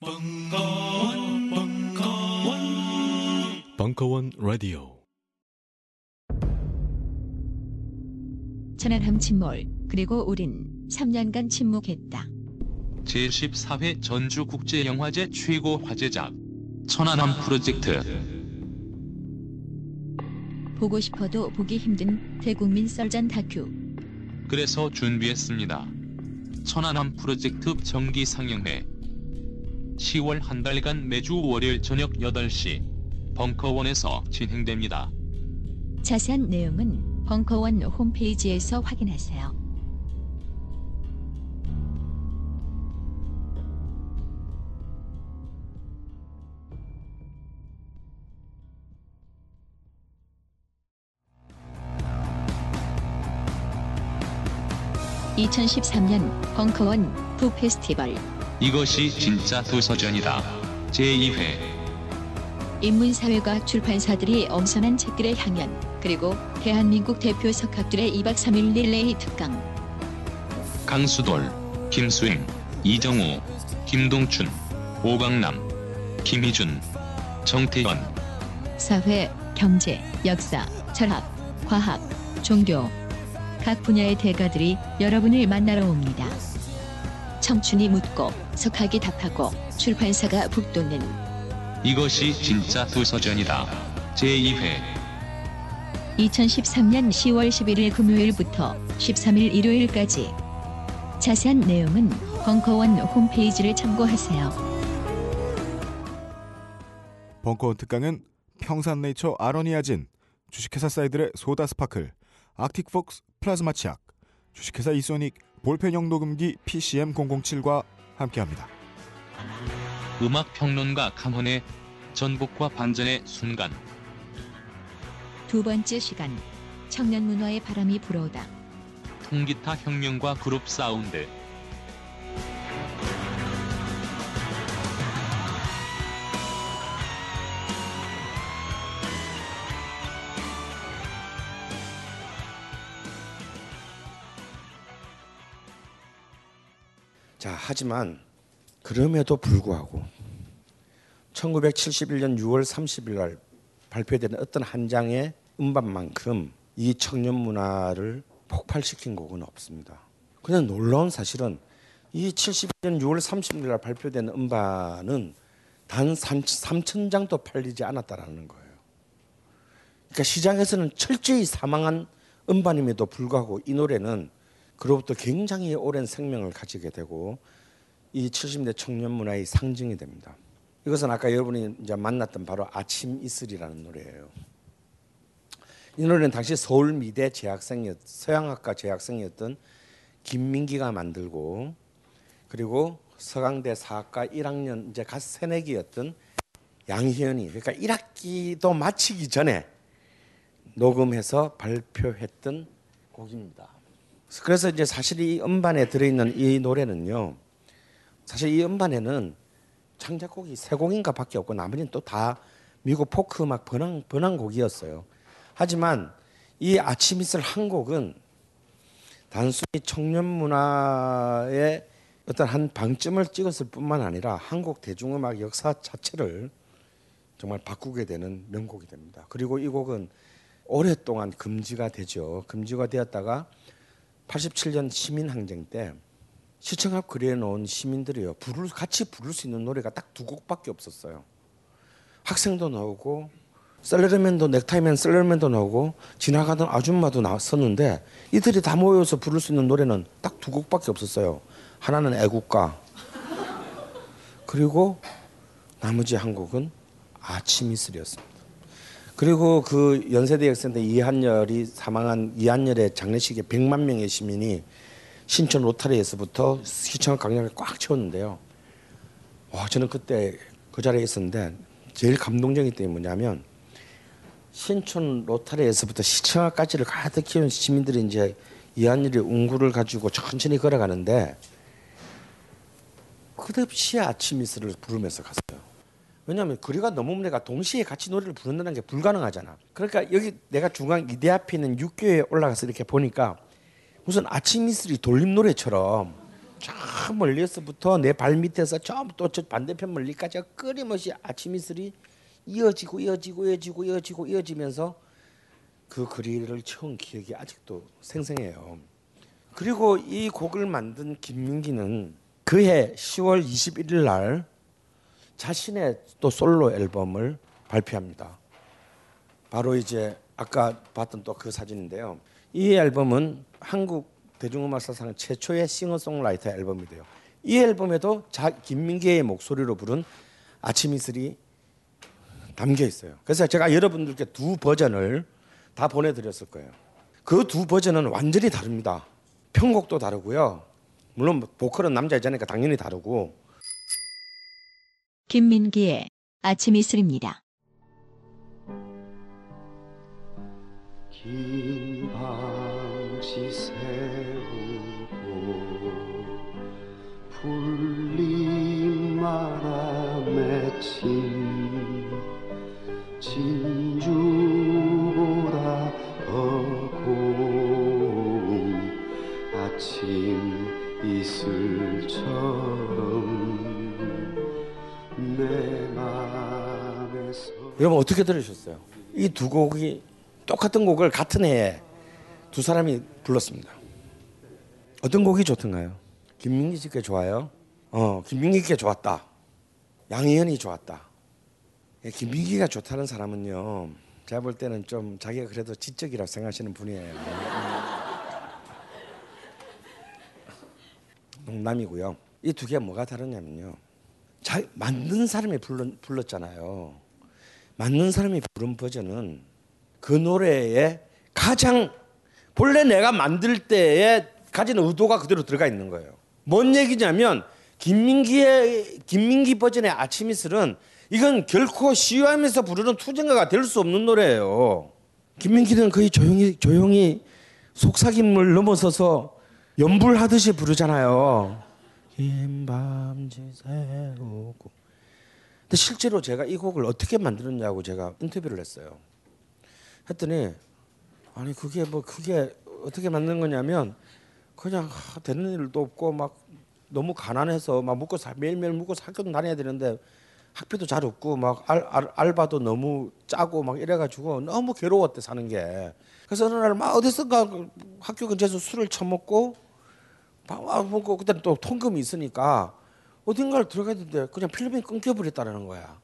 벙커원, 벙커원, 벙커원 라디오. 천안함 침몰 그리고 우린 3년간 침묵했다. 제14회 전주국제영화제 최고 화제작 천안함 프로젝트 보고 싶어도 보기 힘든 대국민 썰전 다큐. 그래서 준비했습니다. 천안함 프로젝트 정기 상영회 10월 한 달간 매주 월요일 저녁 8시 벙커원에서 진행됩니다. 자세한 내용은 벙커원 홈페이지에서 확인하세요. (2013년) 벙커원 부 페스티벌 이것이 진짜 도서전이다. 제2회 인문사회과 출판사들이 엄선한 책들의 향연 그리고 대한민국 대표 석학들의 2박 3일 릴레이 특강 강수돌, 김수행, 이정우, 김동춘, 오강남, 김희준, 정태현 사회, 경제, 역사, 철학, 과학, 종교 각 분야의 대가들이 여러분을 만나러 옵니다. 청춘이 묻고 석학이 답하고 출판사가 북돋는 이것이 진짜 도서전이다. 제2회 2013년 10월 11일 금요일부터 13일 일요일까지 자세한 내용은 벙커원 홈페이지를 참고하세요. 벙커원 특강은 평산네이처 아로니아진, 주식회사 사이들의 소다 스파클, 아틱폭스 플라즈마 치약, 주식회사 이소닉 볼펜형 녹음기 PCM007과 함께합니다. 음악 평론가 강헌의 전복과 반전의 순간 두 번째 시간 청년 문화의 바람이 불어오다. 통기타 혁명과 그룹 사운드 자, 하지만 그럼에도 불구하고 1971년 6월 30일 날 발표된 어떤 한 장의 음반만큼 이 청년 문화를 폭발시킨 곡은 없습니다. 그냥 놀라운 사실은 이 71년 6월 30일 날 발표된 음반은 단 3천 장도 팔리지 않았다라는 거예요. 그러니까 시장에서는 철저히 사망한 음반임에도 불구하고 이 노래는 그로부터 굉장히 오랜 생명을 가지게 되고 이 70대 청년 문화의 상징이 됩니다. 이것은 아까 여러분이 이제 만났던 바로 아침 이슬이라는 노래예요. 이 노래는 당시 서울 미대 재학생이었 서양학과 재학생이었던 김민기가 만들고 그리고 서강대 사학과 1학년 이제 갓 새내기였던 양희연이 그러니까 1학기도 마치기 전에 녹음해서 발표했던 곡입니다. 그래서 이제 사실 이 음반에 들어있는 이 노래는요. 사실 이 음반에는 창작곡이 세 곡인가 밖에 없고 나머지는 또 다 미국 포크 음악 번안, 번안곡이었어요. 하지만 이 아침 이슬 한 곡은 단순히 청년 문화의 어떤 한 방점을 찍었을 뿐만 아니라 한국 대중음악 역사 자체를 정말 바꾸게 되는 명곡이 됩니다. 그리고 이 곡은 오랫동안 금지가 되죠. 금지가 되었다가 87년 시민항쟁 때 시청 앞 거리에 놓은 시민들이요 부를 같이 부를 수 있는 노래가 딱 두 곡밖에 없었어요. 학생도 나오고 셀러리맨도 넥타이맨 셀러리맨도 나오고 지나가던 아줌마도 나섰는데 이들이 다 모여서 부를 수 있는 노래는 딱 두 곡밖에 없었어요. 하나는 애국가 그리고 나머지 한 곡은 아침 이슬이었습니다. 그리고 그 연세대 학생대 이한열이 사망한 이한열의 장례식에 100만 명의 시민이 신촌 로타리에서부터 시청 강연을 꽉 채웠는데요. 와 저는 그때 그 자리에 있었는데 제일 감동적인 게 뭐냐면 신촌 로타리에서부터 시청까지를 가득 키운 시민들이 이제 이한열의 운구를 가지고 천천히 걸어가는데 끝없이 아침 이슬을 부르면서 갔어요. 왜냐하면 거리가 너무 내가 동시에 같이 노래를 부른다는 게 불가능하잖아. 그러니까 여기 내가 중앙 이대 앞에 있는 육교에 올라가서 이렇게 보니까 무슨 아침 이슬이 돌림 노래처럼 쫙저 멀리서부터 내 발 밑에서 저또저 반대편 멀리까지 끊임없이 아침 이슬이 이어지고 이어지고 이어지고 이어지고 이어지면서 그 거리를 채운 기억이 아직도 생생해요. 그리고 이 곡을 만든 김민기는 그해 10월 21일 날 자신의 또 솔로 앨범을 발표합니다. 바로 이제 아까 봤던 또 그 사진인데요. 이 앨범은 한국 대중음악 사상 최초의 싱어송라이터 앨범이 돼요. 이 앨범에도 자, 김민기의 목소리로 부른 아침 이슬이 담겨 있어요. 그래서 제가 여러분들께 두 버전을 다 보내드렸을 거예요. 그 두 버전은 완전히 다릅니다. 편곡도 다르고요. 물론 보컬은 남자 여자니까 당연히 다르고 김민기의 아침 이슬입니다. 긴 방시 세우고 풀잎마다 맺힌 진 여러분 어떻게 들으셨어요? 이 두 곡이 똑같은 곡을 같은 해에 두 사람이 불렀습니다. 어떤 곡이 좋던가요? 김민기 씨께 좋아요? 어, 김민기 께 좋았다. 양희연이 좋았다. 예, 김민기가 좋다는 사람은요, 제가 볼 때는 좀 자기가 그래도 지적이라고 생각하시는 분이에요. 농담이고요. 이 두 개가 뭐가 다르냐면요. 자, 만든 사람이 불렀, 불렀잖아요. 만든 사람이 부른 버전은 그 노래에 가장 본래 내가 만들 때에 가진 의도가 그대로 들어가 있는 거예요. 뭔 얘기냐면 김민기의 김민기 버전의 아침 이슬은 이건 결코 시위하면서 부르는 투쟁가가 될 수 없는 노래예요. 김민기는 거의 조용히 조용히 속삭임을 넘어서서 연불하듯이 부르잖아요. 긴 밤 지 새우고. 근데 실제로 제가 이 곡을 어떻게 만들었냐고 제가 인터뷰를 했어요. 했더니 아니 그게 뭐 그게 어떻게 만든 거냐면 그냥 하, 되는 일도 없고 막 너무 가난해서 막 묵고 사, 매일매일 묵고 학교도 다녀야 되는데 학비도 잘 없고 막 알, 알, 알바도 너무 짜고 막 이래가지고 너무 괴로웠대 사는 게 그래서 어느 날 막 어디선가 그 학교 근처에서 술을 처먹고 막 먹고 그때 또 통금이 있으니까 어딘가를 들어가야 되는데 그냥 필름이 끊겨버렸다는 거야.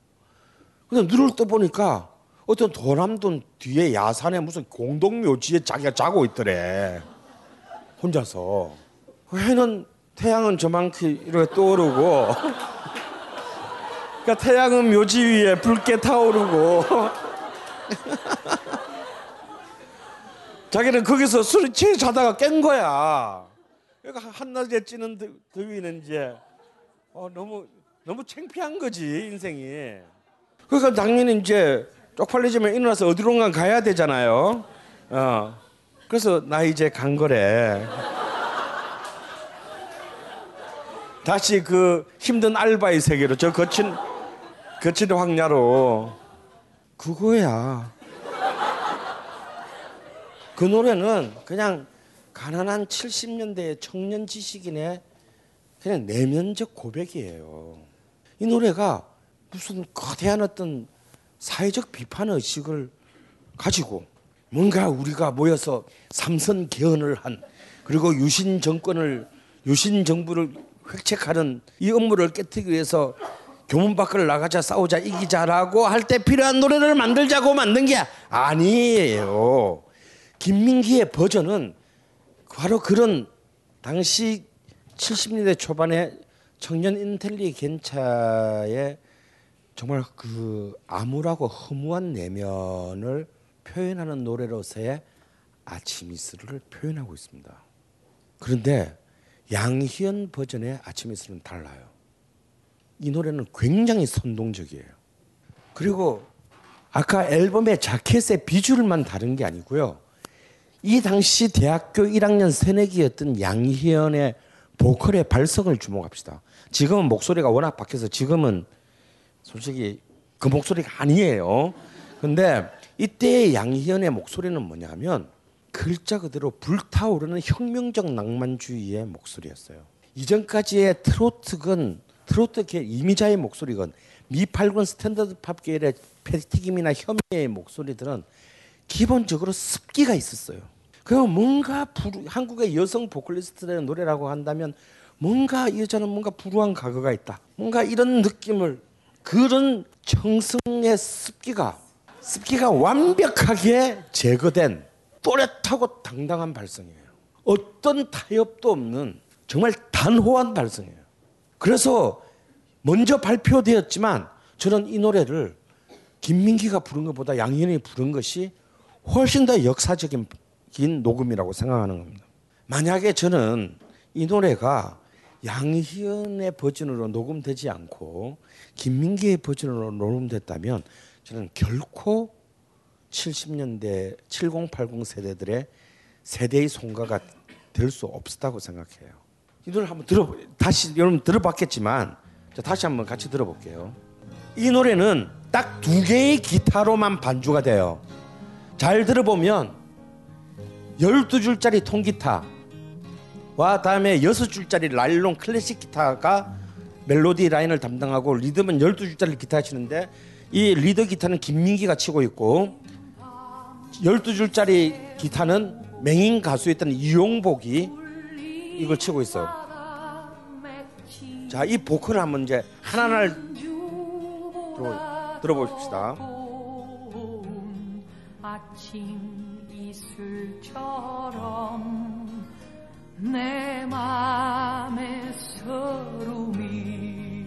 근데 눈을 떠보니까 어떤 도남돈 뒤에 야산에 무슨 공동묘지에 자기가 자고 있더래. 혼자서. 해는 태양은 저만큼 이렇게 떠오르고 그러니까 태양은 묘지 위에 붉게 타오르고 자기는 거기서 술을 취해 자다가 깬 거야. 그러니까 한낮에 찌는 더- 더위는 이제 어, 너무 너무 창피한 거지 인생이. 그러니까 당연히 이제 쪽팔리지면 일어나서 어디론가 가야 되잖아요. 어. 그래서 나 이제 간 거래. 다시 그 힘든 알바의 세계로 저 거친 거친 황야로 그거야. 그 노래는 그냥 가난한 70년대의 청년 지식인의 그냥 내면적 고백이에요. 이 노래가 무슨 거대한 어떤 사회적 비판 의식을 가지고 뭔가 우리가 모여서 삼선 개헌을 한 그리고 유신 정권을 유신 정부를 획책하는 이 업무를 깨뜨리기 위해서 교문 밖을 나가자 싸우자 이기자라고 할 때 필요한 노래를 만들자고 만든 게 아니에요. 김민기의 버전은 바로 그런 당시 70년대 초반의 청년 인텔리겐차의 정말 그 암울하고 허무한 내면을 표현하는 노래로서의 아침 이슬을 표현하고 있습니다. 그런데 양희연 버전의 아침 이슬은 달라요. 이 노래는 굉장히 선동적이에요. 그리고 아까 앨범의 자켓의 비주얼만 다른 게 아니고요. 이 당시 대학교 1학년 새내기였던 양희은의 보컬의 발성을 주목합시다. 지금은 목소리가 워낙 바뀌어서 지금은 솔직히 그 목소리가 아니에요. 근데 이때의 양희은의 목소리는 뭐냐면 글자 그대로 불타오르는 혁명적 낭만주의의 목소리였어요. 이전까지의 트로트건 트로트계 이미자의 목소리건 미팔군 스탠더드 팝계의 패티김이나 현미의 목소리들은 기본적으로 습기가 있었어요. 그 뭔가 부르, 한국의 여성 보컬리스트의 노래라고 한다면 뭔가 여자는 뭔가 불우한 과거가 있다. 뭔가 이런 느낌을 그런 청승의 습기가 습기가 완벽하게 제거된 또렷하고 당당한 발성이에요. 어떤 타협도 없는 정말 단호한 발성이에요. 그래서 먼저 발표되었지만 저는 이 노래를 김민기가 부른 것보다 양현이 부른 것이 훨씬 더 역사적인 긴 녹음이라고 생각하는 겁니다. 만약에 저는 이 노래가 양희은의 버전으로 녹음되지 않고 김민기의 버전으로 녹음됐다면 저는 결코 70년대 7080 세대들의 세대의 송가가 될 수 없었다고 생각해요. 이 노래 한번 들어 다시 여러분 들어봤겠지만 자, 다시 한번 같이 들어볼게요. 이 노래는 딱 두 개의 기타로만 반주가 돼요. 잘 들어보면 12줄짜리 통기타와 다음에 6줄짜리 라일론 클래식 기타가 멜로디 라인을 담당하고 리듬은 12줄짜리 기타 치는데 이 리더 기타는 김민기가 치고 있고 12줄짜리 기타는 맹인 가수였던 이용복이 이걸 치고 있어. 자, 이 보컬을 한번 이제 들어, 들어보십시다. 아침 이슬처럼 내 맘의 서름이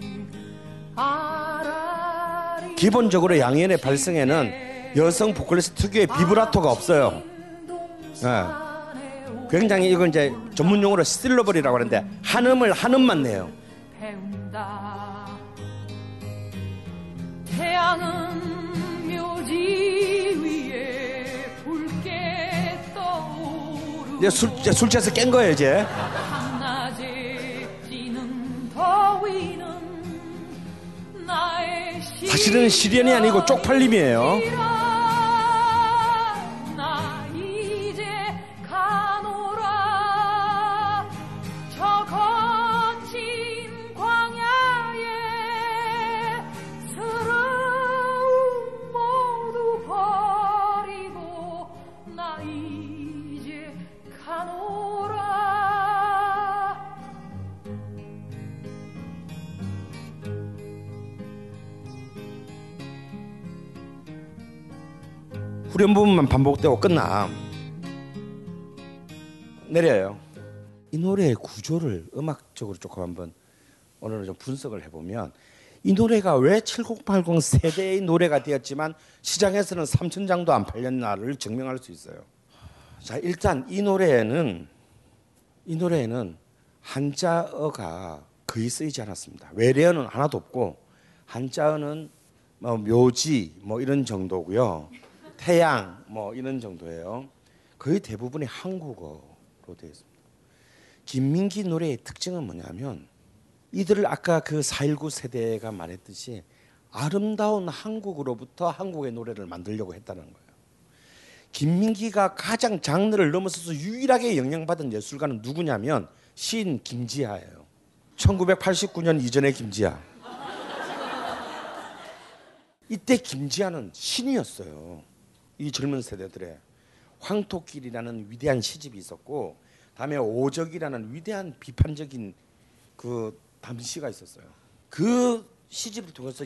기본적으로 양현의 발성에는 여성 보컬리스트 특유의 비브라토가 없어요. 네. 굉장히 이건 이제 전문 용어로 실러버리라고 하는데 한음을 한음만 내요. 태양은 묘지 이제 술, 이제 술 취해서 깬 거예요 이제. 사실은 시련이 아니고 쪽팔림이에요. 후렴 부분만 반복되고 끝나. 내려요. 이 노래의 구조를 음악적으로 조금 한번 오늘은 좀 분석을 해보면 이 노래가 왜 7080 세대의 노래가 되었지만 시장에서는 3천 장도 안 팔렸나를 증명할 수 있어요. 자 일단 이 노래에는 이 노래에는 한자어가 거의 쓰이지 않았습니다. 외래어는 하나도 없고 한자어는 뭐 묘지 뭐 이런 정도고요. 태양 뭐 이런 정도예요. 거의 대부분이 한국어로 되어 있습니다. 김민기 노래의 특징은 뭐냐면 이들을 아까 그 419 세대가 말했듯이 아름다운 한국으로부터 한국의 노래를 만들려고 했다는 거예요. 김민기가 가장 장르를 넘어서서 유일하게 영향받은 예술가는 누구냐면 시인 김지하예요. 1989년 이전의 김지하. 이때 김지하는 신이었어요. 이 젊은 세대들의 황토길이라는 위대한 시집이 있었고 다음에 오적이라는 위대한 비판적인 그 담시가 있었어요. 그 시집을 통해서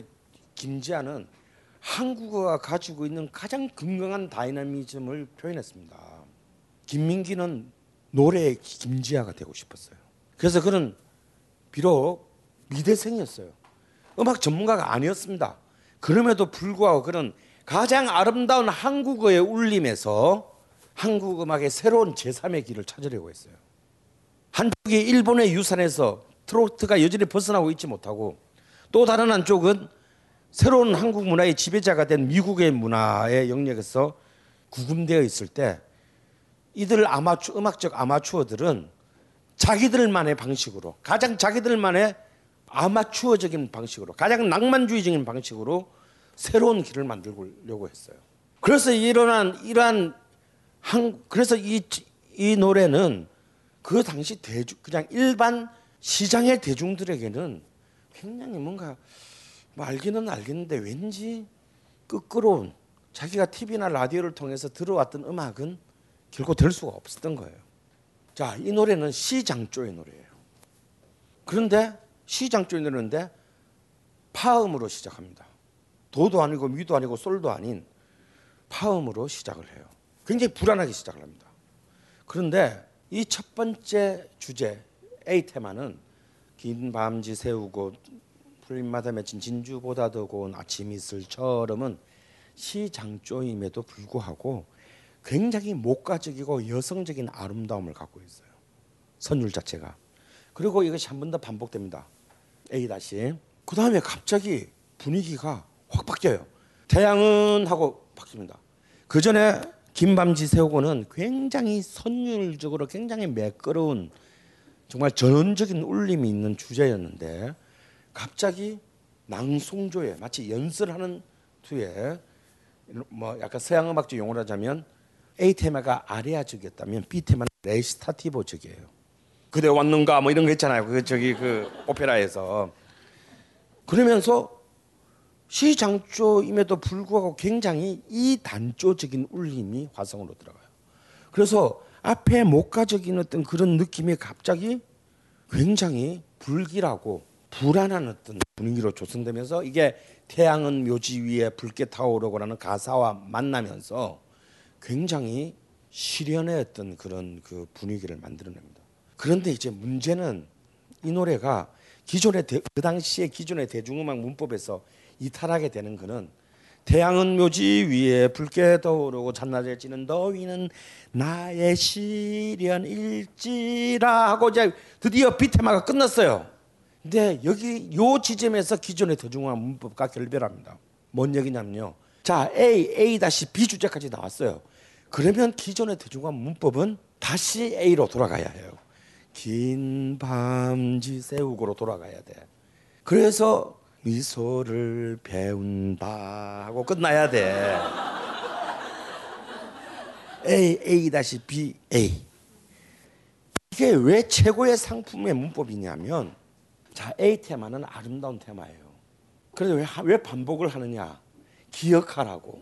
김지아는 한국어가 가지고 있는 가장 건강한 다이나미즘을 표현했습니다. 김민기는 노래의 김지아가 되고 싶었어요. 그래서 그는 비록 미대생이었어요. 음악 전문가가 아니었습니다. 그럼에도 불구하고 그는 가장 아름다운 한국어의 울림에서 한국 음악의 새로운 제3의 길을 찾으려고 했어요. 한쪽이 일본의 유산에서 트로트가 여전히 벗어나고 있지 못하고 또 다른 한쪽은 새로운 한국 문화의 지배자가 된 미국의 문화의 영역에서 구금되어 있을 때 이들 아마추 음악적 아마추어들은 자기들만의 방식으로 가장 자기들만의 아마추어적인 방식으로 가장 낭만주의적인 방식으로 새로운 길을 만들려고 했어요. 그래서 일어난 이러한 한 그래서 이, 이 노래는 그 당시 대주 그냥 일반 시장의 대중들에게는 굉장히 뭔가 뭐 알기는 알겠는데 왠지 끄끄러운 자기가 TV나 라디오를 통해서 들어왔던 음악은 결코 될 수가 없었던 거예요. 자, 이 노래는 시장조의 노래예요. 그런데 시장조의 노래인데 파음으로 시작합니다. 도도 아니고 미도 아니고 솔도 아닌 파음으로 시작을 해요. 굉장히 불안하게 시작을 합니다. 그런데 이 첫 번째 주제 A 테마는 긴 밤지 새우고 풀잎마다 맺힌 진주보다 더 고운 아침 이슬처럼은 시장조임에도 불구하고 굉장히 목가적이고 여성적인 아름다움을 갖고 있어요. 선율 자체가. 그리고 이것이 한 번 더 반복됩니다. A 다시. 그 다음에 갑자기 분위기가 확 바뀌어요. 태양은 하고 바뀝니다. 그 전에 김밤지 세우고는 굉장히 선율적으로 굉장히 매끄러운 정말 전원적인 울림이 있는 주제였는데 갑자기 낭송조에 마치 연설하는 투에 뭐 약간 서양 음악적 용어로 하자면 A 테마가 아리아적이었다면 B 테마는 레시타티보적이에요. 그대 왔는가 뭐 이런 거 있잖아요. 그 저기 그 오페라에서 그러면서 시장조임에도 불구하고 굉장히 이 단조적인 울림이 화성으로 들어가요. 그래서 앞에 목가적인 어떤 그런 느낌이 갑자기 굉장히 불길하고 불안한 어떤 분위기로 조성되면서 이게 태양은 묘지 위에 붉게 타오르고라는 가사와 만나면서 굉장히 시련의 어떤 그런 그 분위기를 만들어냅니다. 그런데 이제 문제는 이 노래가 기존의 대, 그 당시에 기존의 대중음악 문법에서 이탈하게 되는 거는 태양은 묘지 위에 붉게 떠오르고 잔나절 찌는 더위는 나의 시련일지라 하고 이제 드디어 비테마가 끝났어요. 근데 여기 요 지점에서 기존의 대중음악 문법과 결별합니다. 뭔 얘기냐면요. 자, A, A 다시 B 주제까지 나왔어요. 그러면 기존의 대중음악 문법은 다시 A로 돌아가야 해요. 긴 밤지 세우고로 돌아가야 돼. 그래서 미소를 배운다 하고 끝나야 돼. A A 다시 B A. 이게 왜 최고의 상품의 문법이냐면 자 A 테마는 아름다운 테마예요. 그래서 왜, 왜 반복을 하느냐? 기억하라고.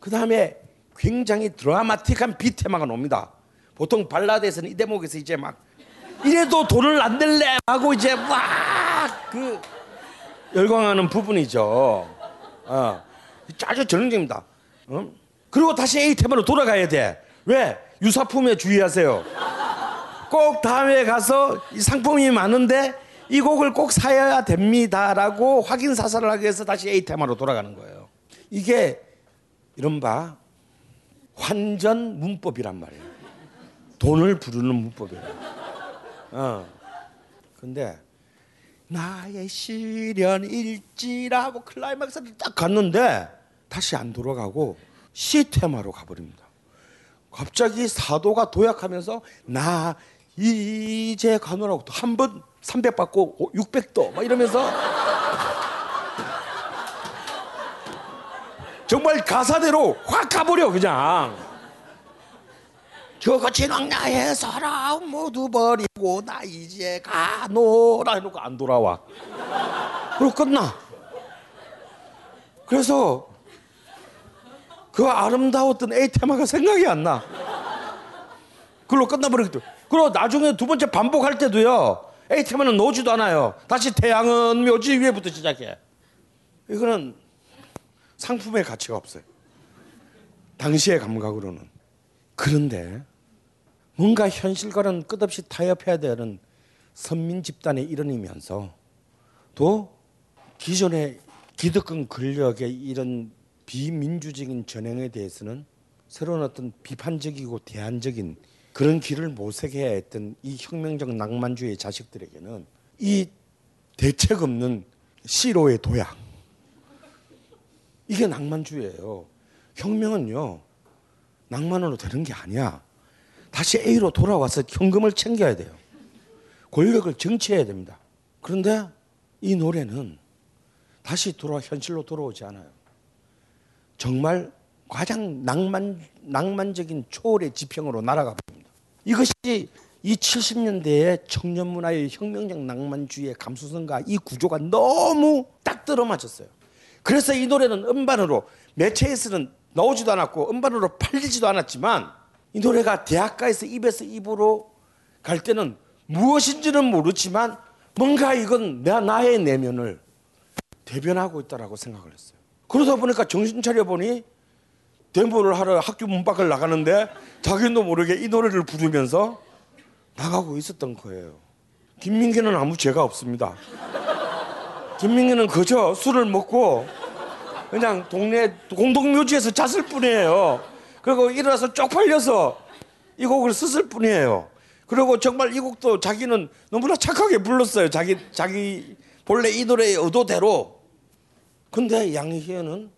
그 다음에 굉장히 드라마틱한 B 테마가 옵니다. 보통 발라드에서는 이 대목에서 이제 막 이래도 돈을 안 낼래 하고 이제 막 그 열광하는 부분이죠. 어. 아주 전형적입니다. 어? 그리고 다시 A 테마로 돌아가야 돼. 왜? 유사품에 주의하세요. 꼭 다음에 가서 이 상품이 많은데 이 곡을 꼭 사야 됩니다라고 확인 사살을 하기 위해서 다시 A 테마로 돌아가는 거예요. 이게 이른바 환전 문법이란 말이에요. 돈을 부르는 문법이에요. 어. 근데 나의 시련일지라고 클라이막스를 딱 갔는데 다시 안 돌아가고 C 테마로 가버립니다. 갑자기 사도가 도약하면서 나 이제 가노라고 한번 300 받고 600도 막 이러면서 정말 가사대로 확 가버려 그냥 저거 진왕야의 사람 모두 버리고 나 이제 가노라 해놓고 안 돌아와 그리고 끝나 그래서 그 아름다웠던 A 테마가 생각이 안 나. 그걸로 끝나버리겠죠. 그리고 나중에 두 번째 반복할 때도요. A 테마는 나오지도 않아요. 다시 태양은 묘지 위에부터 시작해. 이거는 상품의 가치가 없어요. 당시의 감각으로는. 그런데 뭔가 현실과는 끝없이 타협해야 되는 선민 집단의 일원이면서 또 기존의 기득권 권력의 이런 비민주적인 전행에 대해서는 새로운 어떤 비판적이고 대안적인 그런 길을 모색해야 했던 이 혁명적 낭만주의 자식들에게는 이 대책 없는 시로의 도약 이게 낭만주의예요. 혁명은요 낭만으로 되는 게 아니야. 다시 A로 돌아와서 현금을 챙겨야 돼요. 권력을 정치해야 됩니다. 그런데 이 노래는 다시 돌아 현실로 돌아오지 않아요. 정말 가장 낭만 낭만적인 초월의 지평으로 날아가 버립니다. 이것이 이 70년대의 청년 문화의 혁명적 낭만주의의 감수성과 이 구조가 너무 딱 들어맞았어요. 그래서 이 노래는 음반으로 매체에서는 나오지도 않았고 음반으로 팔리지도 않았지만 이 노래가 대학가에서 입에서 입으로 갈 때는 무엇인지는 모르지만 뭔가 이건 내 나의 내면을 대변하고 있다라고 생각을 했어요. 그러다 보니까 정신 차려 보니 대모를 하러 학교 문 밖을 나가는데 자기도 모르게 이 노래를 부르면서 나가고 있었던 거예요. 김민기는 아무 죄가 없습니다. 김민기는 그저 술을 먹고 그냥 동네 공동묘지에서 잤을 뿐이에요. 그리고 일어나서 쪽팔려서 이 곡을 썼을 뿐이에요. 그리고 정말 이 곡도 자기는 너무나 착하게 불렀어요. 자기 자기 본래 이 노래의 의도대로. 근데 양희은은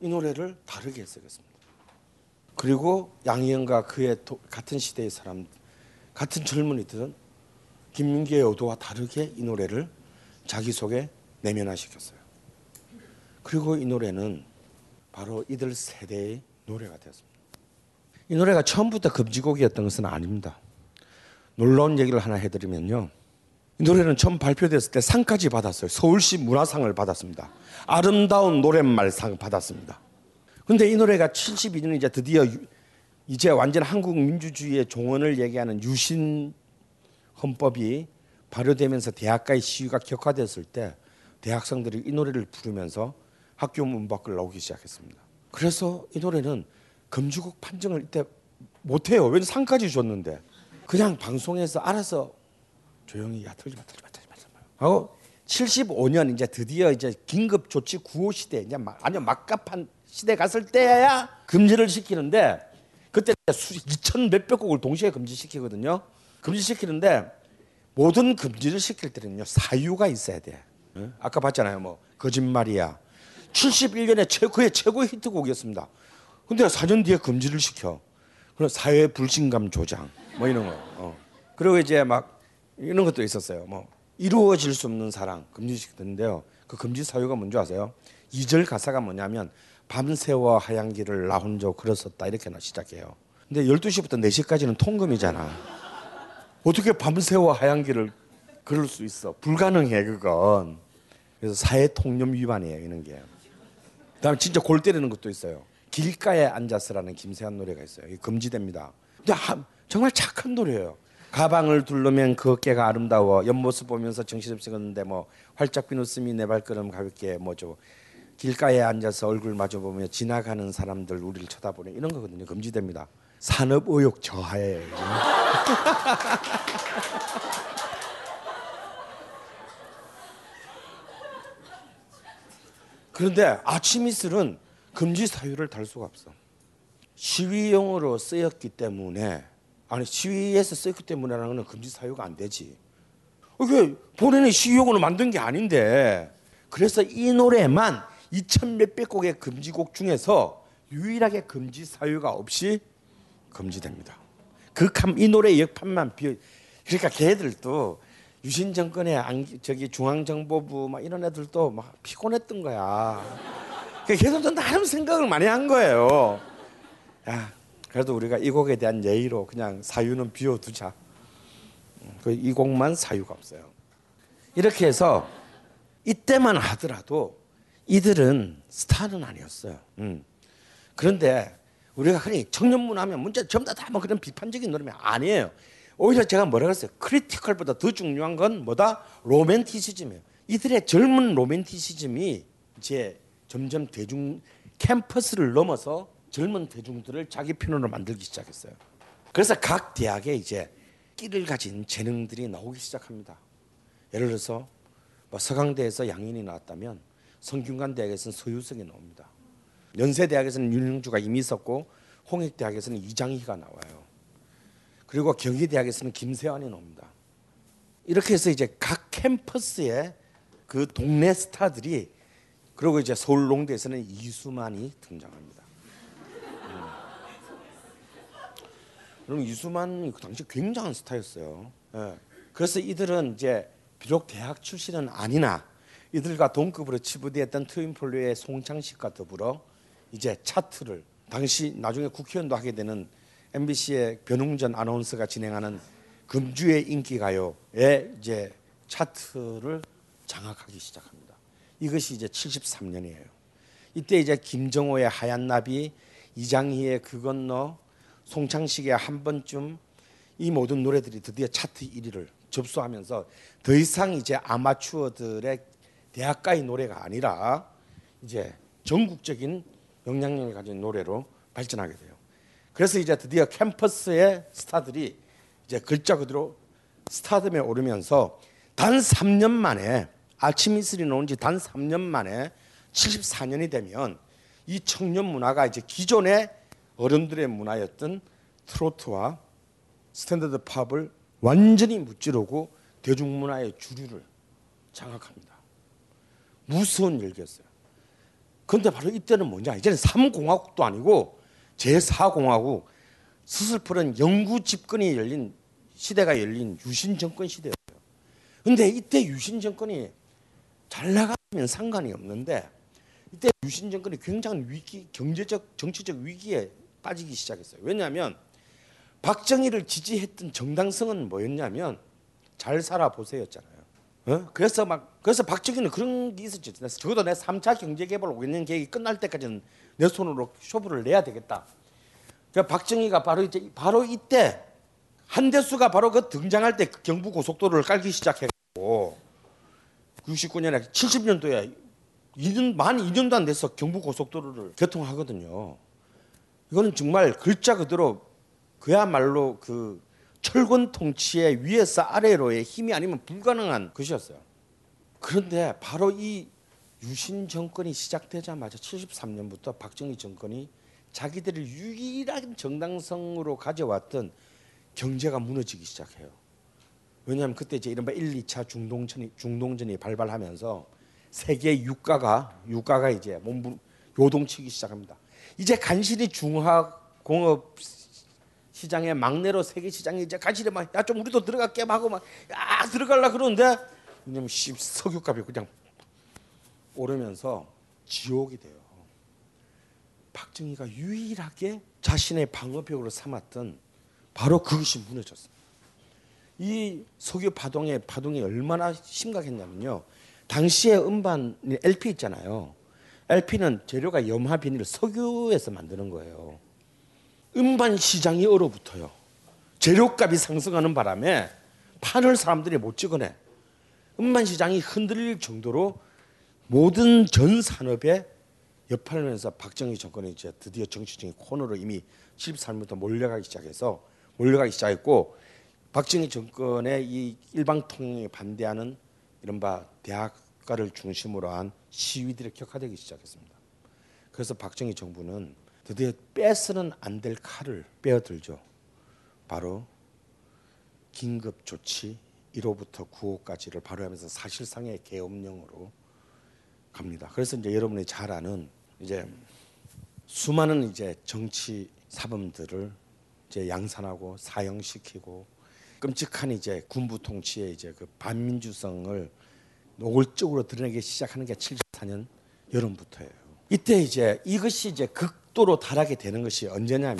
이 노래를 다르게 해석했습니다. 그리고 양희은과 그의 도- 같은 시대의 사람, 같은 젊은이들은 김민기의 의도와 다르게 이 노래를 자기 속에 내면화시켰어요. 그리고 이 노래는 바로 이들 세대의 노래가 되었습니다. 이 노래가 처음부터 금지곡이었던 것은 아닙니다. 놀라운 얘기를 하나 해드리면요. 이 노래는 처음 발표됐을 때 상까지 받았어요. 서울시 문화상을 받았습니다. 아름다운 노랫말상 받았습니다. 근데 이 노래가 72년 이제 드디어 유- 이제 완전 한국 민주주의의 종언을 얘기하는 유신 헌법이 발효되면서 대학가의 시위가 격화됐을 때 대학생들이 이 노래를 부르면서 학교 문 밖을 나오기 시작했습니다. 그래서 이 노래는 금주곡 판정을 이때 못해요. 왠 상까지 줬는데 그냥 방송에서 알아서 조용히 야 틀지 마 틀지 마 틀지 마. 하고 75년 이제 드디어 이제 긴급 조치 구호 시대 이제 막 아주 막갑한 시대 갔을 때야 금지를 시키는데 그때 2천 몇백 곡을 동시에 금지시키거든요. 금지시키는데 모든 금지를 시킬 때는요 사유가 있어야 돼. 응? 아까 봤잖아요, 뭐 거짓말이야. 71년에 최고의 최고 히트곡이었습니다. 근데 4년 뒤에 금지를 시켜. 그럼 사회 불신감 조장 뭐 이런 거. 어. 그리고 이제 막 이런 것도 있었어요. 뭐 이루어질 수 없는 사랑 금지시켰는데요. 그 금지 사유가 뭔지 아세요? 2절 가사가 뭐냐면 밤새워 하얀 길을 나 혼자 걸었었다 이렇게 나 시작해요. 근데 12시부터 4시까지는 통금이잖아. 어떻게 밤새워 하얀 길을 걸을 수 있어? 불가능해 그건. 그래서 사회 통념 위반이에요 이런 게. 그다음에 진짜 골 때리는 것도 있어요. 길가에 앉아서라는 김세한 노래가 있어요. 금지됩니다. 근데 하- 정말 착한 노래예요. 가방을 둘러면 그 어깨가 아름다워 옆모습 보면서 정신없이 걷는데 뭐 활짝 핀 웃음이 내 발걸음 가볍게 뭐죠 길가에 앉아서 얼굴 마주 보며 지나가는 사람들 우리를 쳐다보는 이런 거거든요 금지됩니다 산업 의욕 저하에 그런데 아침 이슬은 금지 사유를 달 수가 없어. 시위용으로 쓰였기 때문에 아니 시위에서 쓰였기 때문에라는 건 금지 사유가 안 되지. 이게 본인이 시위용으로 만든 게 아닌데 그래서 이 노래만 2천 몇백 곡의 금지곡 중에서 유일하게 금지 사유가 없이 금지됩니다. 그 이 노래 역판만 비어 그러니까 걔들도 유신 정권의 안, 저기 중앙정보부 막 이런 애들도 막 피곤했던 거야. 그 걔들도 나름 생각을 많이 한 거예요. 야, 그래도 우리가 이 곡에 대한 예의로 그냥 사유는 비워두자. 그이 곡만 사유가 없어요. 이렇게 해서 이때만 하더라도 이들은 스타는 아니었어요. 음. 그런데 우리가 흔히 청년문 하면 문제 전부 다뭐 그런 비판적인 노래면 아니에요. 오히려 제가 뭐라 그랬어요? 크리티컬보다 더 중요한 건 뭐다? 로맨티시즘이에요. 이들의 젊은 로맨티시즘이 이제 점점 대중 캠퍼스를 넘어서 젊은 대중들을 자기 편으로 만들기 시작했어요. 그래서 각 대학에 이제 끼를 가진 재능들이 나오기 시작합니다. 예를 들어서 뭐 서강대에서 양인이 나왔다면 성균관 대학에서는 서유석이 나옵니다. 연세대학에서는 윤영주가 이미 있었고 홍익대학에서는 이장희가 나와요. 그리고 경희대학에서는 김세환이 나옵니다. 이렇게 해서 이제 각 캠퍼스에 그 동네 스타들이 그리고 이제 서울 농대에서는 이수만이 등장합니다. 음. 그럼 이수만이 그 당시 굉장한 스타였어요. 예. 그래서 이들은 이제 비록 대학 출신은 아니나 이들과 동급으로 치부되었던 트윈폴리오의 송창식과 더불어 이제 차트를 당시 나중에 국회의원도 하게 되는 MBC의 변웅전 아나운서가 진행하는 금주의 인기 가요의 이제 차트를 장악하기 시작합니다. 이것이 이제 73년이에요. 이때 이제 김정호의 하얀 나비, 이장희의 그 건너, 송창식의 한 번쯤 이 모든 노래들이 드디어 차트 1위를 접수하면서 더 이상 이제 아마추어들의 대학가의 노래가 아니라 이제 전국적인 영향력을 가진 노래로 발전하게 돼요. 그래서 이제 드디어 캠퍼스의 스타들이 이제 글자 그대로 스타덤에 오르면서 단 3년 만에 아침 이슬이 나온 지 단 3년 만에 74년이 되면 이 청년 문화가 이제 기존의 어른들의 문화였던 트로트와 스탠더드 팝을 완전히 무찌르고 대중문화의 주류를 장악합니다. 무서운 일이었어요. 그런데 바로 이때는 뭐냐? 이제는 3공화국도 아니고 제4공화국 스슬프른 영구 집권이 열린 시대가 열린 유신 정권 시대였어요. 근데 이때 유신 정권이 잘 나가면 상관이 없는데 이때 유신 정권이 굉장한 위기, 경제적, 정치적 위기에 빠지기 시작했어요. 왜냐하면 박정희를 지지했던 정당성은 뭐였냐면 잘 살아 보세요였잖아요. 어? 그래서 막 그래서 박정희는 그런 게 있었죠. 적어도 내 3차 경제개발 5년 계획이 끝날 때까지는 내 손으로 쇼부를 내야 되겠다. 그러니까 박정희가 바로 이제 바로 이때 한대수가 바로 그 등장할 때 경부 고속도로를 깔기 시작했고 69년에 70년도에 2년 만 2년도 안 돼서 경부 고속도로를 개통하거든요. 이거는 정말 글자 그대로 그야말로 그 철권 통치의 위에서 아래로의 힘이 아니면 불가능한 것이었어요. 그런데 바로 이 유신 정권이 시작되자마자 73년부터 박정희 정권이 자기들을 유일한 정당성으로 가져왔던 경제가 무너지기 시작해요. 왜냐하면 그때 이제 이른바 1, 2차 중동전이 중동전이 발발하면서 세계 유가가 유가가 이제 몸부 요동치기 시작합니다. 이제 간신히 중화 공업 시장의 막내로 세계 시장에 이제 간신히 막 야 좀 우리도 들어갈게 하고 막야 들어갈라 그러는데 왜냐면 석유값이 그냥 오르면서 지옥이 돼요. 박정희가 유일하게 자신의 방어벽으로 삼았던 바로 그것이 무너졌습니다. 이 석유 파동의 파동이 얼마나 심각했냐면요. 당시에 음반 LP 있잖아요. LP는 재료가 염화 비닐 석유에서 만드는 거예요. 음반 시장이 얼어붙어요. 재료값이 상승하는 바람에 판을 사람들이 못 찍어내. 음반 시장이 흔들릴 정도로 모든 전 산업에 여파하면서 박정희 정권이 이제 드디어 정치적인 코너로 이미 73년부터 몰려가기 시작해서 몰려가기 시작했고 박정희 정권의 이 일방 통일에 반대하는 이른바 대학가를 중심으로 한 시위들이 격화되기 시작했습니다. 그래서 박정희 정부는 드디어 빼서는 안 될 칼을 빼어들죠. 바로 긴급 조치 1호부터 9호까지를 발효하면서 사실상의 계엄령으로 갑니다. 그래서 이제 여러분이 잘 아는 이제 수많은 이제 정치 사범들을 이제 양산하고 사형시키고 끔찍한 이제 군부 통치의 이제 그 반민주성을 노골적으로 드러내기 시작하는 게 74년 여름부터예요. 이때 이제 이것이 이제 극도로 달하게 되는 것이 언제냐면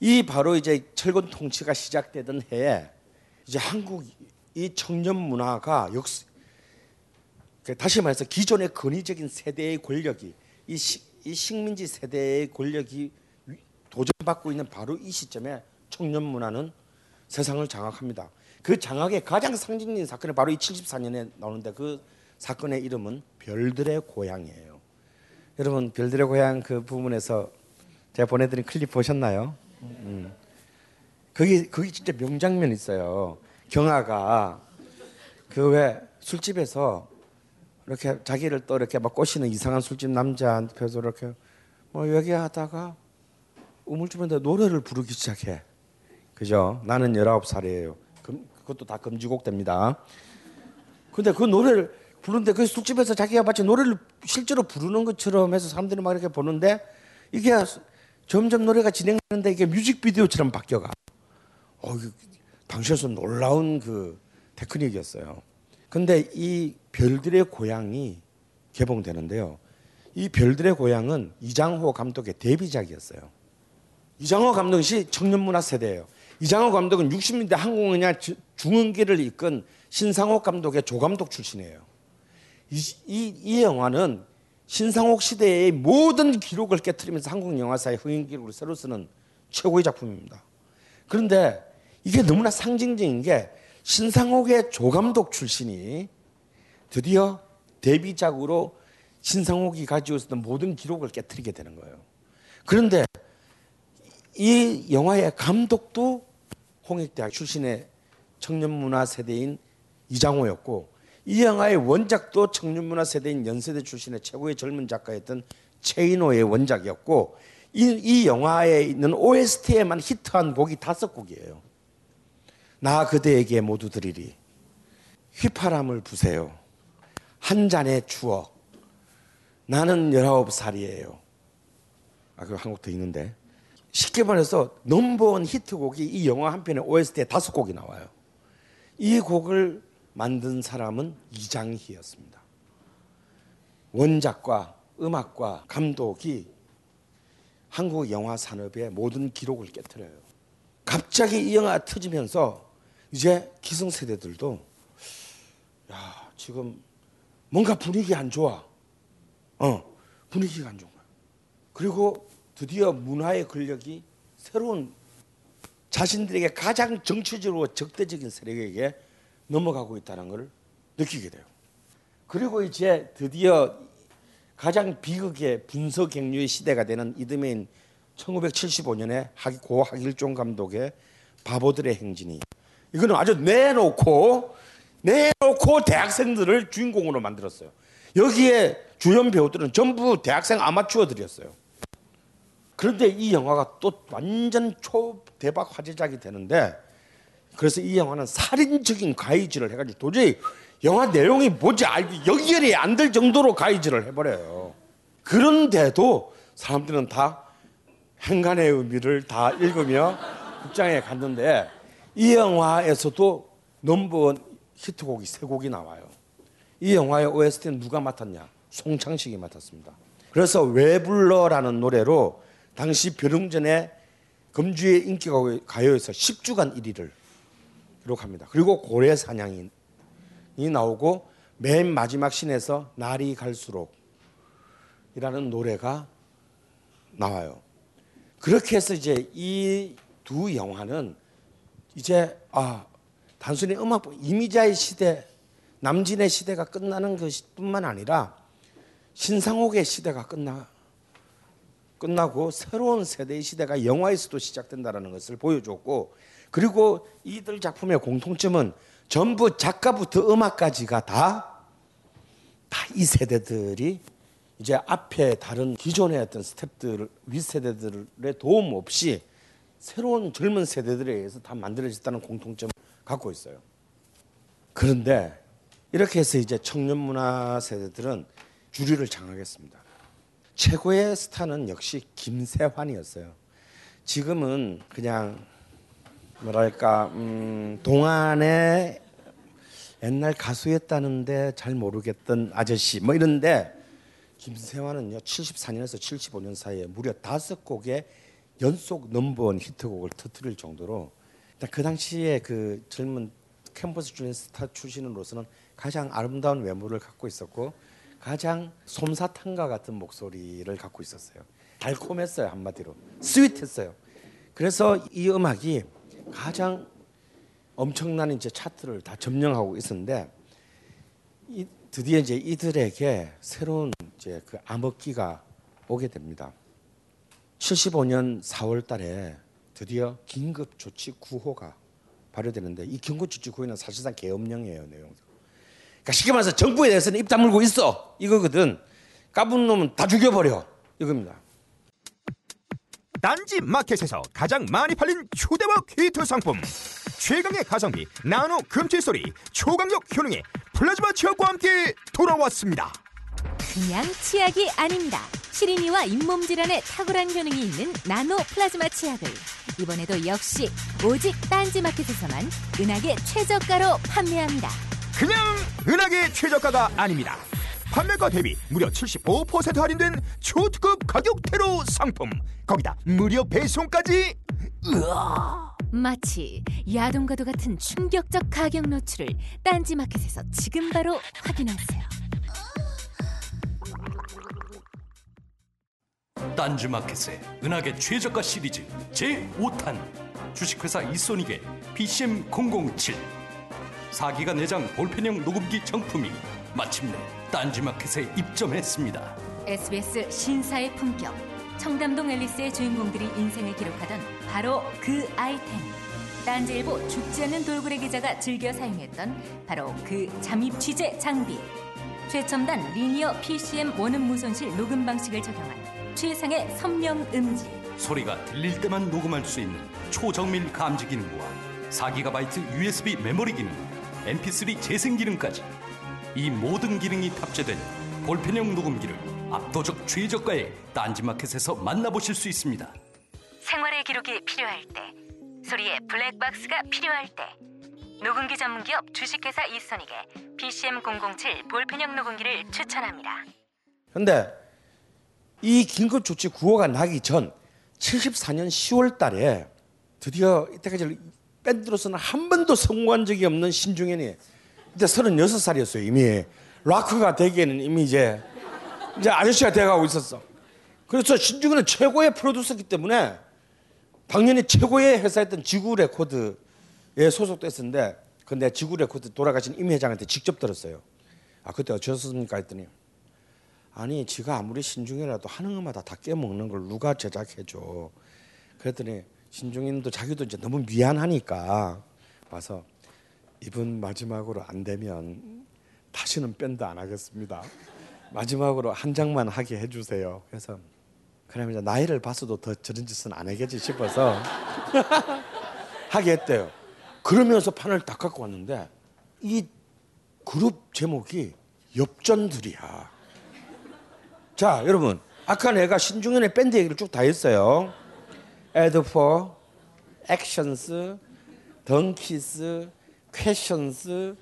이 바로 이제 철권 통치가 시작되던 해에 이제 한국 이 청년 문화가 역시 다시 말해서 기존의 권위적인 세대의 권력이 이, 시, 이 식민지 세대의 권력이 도전받고 있는 바로 이 시점에 청년 문화는 세상을 장악합니다. 그 장악의 가장 상징적인 사건이 바로 이 74년에 나오는데 그 사건의 이름은 별들의 고향이에요. 여러분 별들의 고향 그 부분에서 제가 보내드린 클립 보셨나요? 음. 거기 거기 진짜 명장면 있어요. 경아가 그 왜 술집에서 이렇게 자기를 또 이렇게 막 꼬시는 이상한 술집 남자한테서 이렇게 뭐 얘기하다가 우물쭈물한테 노래를 부르기 시작해. 그죠? 나는 19살이에요. 그것도 다 금지곡 됩니다. 근데 그 노래를 부르는데 그 술집에서 자기가 마치 노래를 실제로 부르는 것처럼 해서 사람들이 막 이렇게 보는데 이게 점점 노래가 진행하는데 이게 뮤직비디오처럼 바뀌어가. 어, 당시에서 놀라운 그 테크닉이었어요. 근데 이 별들의 고향이 개봉되는데요. 이 별들의 고향은 이장호 감독의 데뷔작이었어요. 이장호 감독이 청년문화 세대예요. 이장호 감독은 60년대 한국영화 주- 중흥기를 이끈 신상옥 감독의 조감독 출신이에요. 이, 이, 이 영화는 신상옥 시대의 모든 기록을 깨뜨리면서 한국 영화사의 흥행 기록을 새로 쓰는 최고의 작품입니다. 그런데 이게 너무나 상징적인 게 신상옥의 조감독 출신이 드디어 데뷔작으로 신상옥이 가지고 있었던 모든 기록을 깨뜨리게 되는 거예요. 그런데 이 영화의 감독도 홍익대학 출신의 청년문화 세대인 이장호였고 이 영화의 원작도 청년문화 세대인 연세대 출신의 최고의 젊은 작가였던 최인호의 원작이었고 이, 이 영화에 있는 OST에만 히트한 곡이 다섯 곡이에요. 나 그대에게 모두 드리리. 휘파람을 부세요. 한 잔의 추억. 나는 열아홉 살이에요. 아, 그 한곡 더 있는데. 쉽게 말해서 넘버원 히트곡이 이 영화 한 편의 OST에 다섯 곡이 나와요. 이 곡을 만든 사람은 이장희였습니다. 원작과 음악과 감독이 한국 영화 산업의 모든 기록을 깨뜨려요. 갑자기 이 영화 터지면서 이제 기성세대들도 야 지금 뭔가 분위기 안 좋아. 어 분위기가 안 좋은 거야. 그리고 드디어 문화의 권력이 새로운 자신들에게 가장 정치적으로 적대적인 세력에게 넘어가고 있다는 것을 느끼게 돼요. 그리고 이제 드디어 가장 비극의 분서경류의 시대가 되는 이듬해인 1975년에 고 하길종 감독의 바보들의 행진이 이거는 아주 내놓고 내놓고 대학생들을 주인공으로 만들었어요. 여기에 주연 배우들은 전부 대학생 아마추어들이었어요. 그런데 이 영화가 또 완전 초 대박 화제작이 되는데 그래서 이 영화는 살인적인 가이질을 해가지고 도저히 영화 내용이 뭔지 알기 연결이 안 될 정도로 가이질을 해버려요. 그런데도 사람들은 다 행간의 의미를 다 읽으며 극장에 갔는데 이 영화에서도 넘버원 히트곡이 세 곡이 나와요. 이 영화의 OST는 누가 맡았냐? 송창식이 맡았습니다. 그래서 왜 불러라는 노래로 당시 벼릉전에 금주의 인기 가요에서 10주간 1위를 기록합니다. 그리고 고래 사냥이 나오고 맨 마지막 신에서 날이 갈수록 이라는 노래가 나와요. 그렇게 해서 이제 이 두 영화는 이제 아 단순히 음악 이미자의 시대 남진의 시대가 끝나는 것뿐만 아니라 신상옥의 시대가 끝나 끝나고 새로운 세대의 시대가 영화에서도 시작된다는 것을 보여줬고 그리고 이들 작품의 공통점은 전부 작가부터 음악까지가 다 다 이 세대들이 이제 앞에 다른 기존의 어떤 스탭들 윗세대들의 도움 없이 새로운 젊은 세대들에 의해서 다 만들어졌다는 공통점을 갖고 있어요. 그런데 이렇게 해서 이제 청년 문화 세대들은 주류를 장악했습니다. 최고의 스타는 역시 김세환이었어요. 지금은 그냥 뭐랄까 음, 동안의 옛날 가수였다는데 잘 모르겠던 아저씨 뭐 이런데 김세환은요 74년에서 75년 사이에 무려 다섯 곡의 연속 넘버원 히트곡을 터뜨릴 정도로 일단 그 당시에 그 젊은 캠퍼스 주니어 스타 출신으로서는 가장 아름다운 외모를 갖고 있었고 가장 솜사탕과 같은 목소리를 갖고 있었어요. 달콤했어요 한마디로 스윗했어요. 그래서 이 음악이 가장 엄청난 이제 차트를 다 점령하고 있었는데 이, 드디어 이제 이들에게 새로운 이제 그 암흑기가 오게 됩니다. 75년 4월달에 드디어 긴급 조치 9호가 발효되는데 이 긴급 조치 9호는 사실상 계엄령이에요 내용. 그러니까 쉽게 말해서 정부에 대해서는 입 다물고 있어 이거거든. 까분 놈은 다 죽여버려 이겁니다. 딴지 마켓에서 가장 많이 팔린 휴대복 히트 상품 최강의 가성비 나노 금칠 소리 초강력 효능의 플라즈마 치약과 함께 돌아왔습니다. 그냥 치약이 아닙니다. 시린이와 잇몸 질환에 탁월한 효능이 있는 나노 플라즈마 치약을 이번에도 역시 오직 딴지마켓에서만 은하계 최저가로 판매합니다. 그냥 은하계 최저가가 아닙니다. 판매가 대비 무려 75% 할인된 초특급 가격대로 상품 거기다 무료 배송까지 으아 마치 야동과도 같은 충격적 가격 노출을 딴지마켓에서 지금 바로 확인하세요. 딴지마켓의 은하계 최저가 시리즈 제5탄. 주식회사 이소닉의 PCM007 4기가 내장 볼펜형 녹음기 정품이 마침내 딴지마켓에 입점했습니다. SBS 신사의 품격 청담동 앨리스의 주인공들이 인생을 기록하던 바로 그 아이템. 딴지일보 죽지 않는 돌고래 기자가 즐겨 사용했던 바로 그 잠입 취재 장비. 최첨단 리니어 PCM 원음 무손실 녹음 방식을 적용한 최상의 선명 음질 소리가 들릴 때만 녹음할 수 있는 초정밀 감지 기능과 4GB USB 메모리 기능, MP3 재생 기능까지 이 모든 기능이 탑재된 볼펜형 녹음기를 압도적 최저가에 딴지마켓에서 만나보실 수 있습니다. 생활의 기록이 필요할 때 소리의 블랙박스가 필요할 때 녹음기 전문기업 주식회사 이선익의 PCM007 볼펜형 녹음기를 추천합니다. 근데 이 긴급 조치 구호가 나기 전 74년 10월 달에 드디어 이때까지 밴드로서는 한 번도 성공한 적이 없는 신중현이 이제 36살이었어요 이미. 락커가 되기에는 이미 이제 이제 아저씨가 돼가고 있었어. 그래서 신중현은 최고의 프로듀서기 때문에 당연히 최고의 회사였던 지구 레코드에 소속됐었는데 근데 지구 레코드 돌아가신 임 회장한테 직접 들었어요. 아 그때 어쩌셨습니까? 했더니 아니 지가 아무리 신중현이라도 하는 것마다 다 깨먹는 걸 누가 제작해줘? 그랬더니 신중현도 자기도 이제 너무 미안하니까 와서 이분 마지막으로 안 되면 다시는 밴드 안 하겠습니다. 마지막으로 한 장만 하게 해주세요. 그래서 그러면 이제 나이를 봤어도 더 저런 짓은 안 하겠지 싶어서 하게 했대요. 그러면서 판을 딱 갖고 왔는데 이 그룹 제목이 엽전들이야 자, 여러분. 아까 내가 신중현의 밴드 얘기를 쭉 다 했어요. 에드포, 액션스, Donkeys, Questions,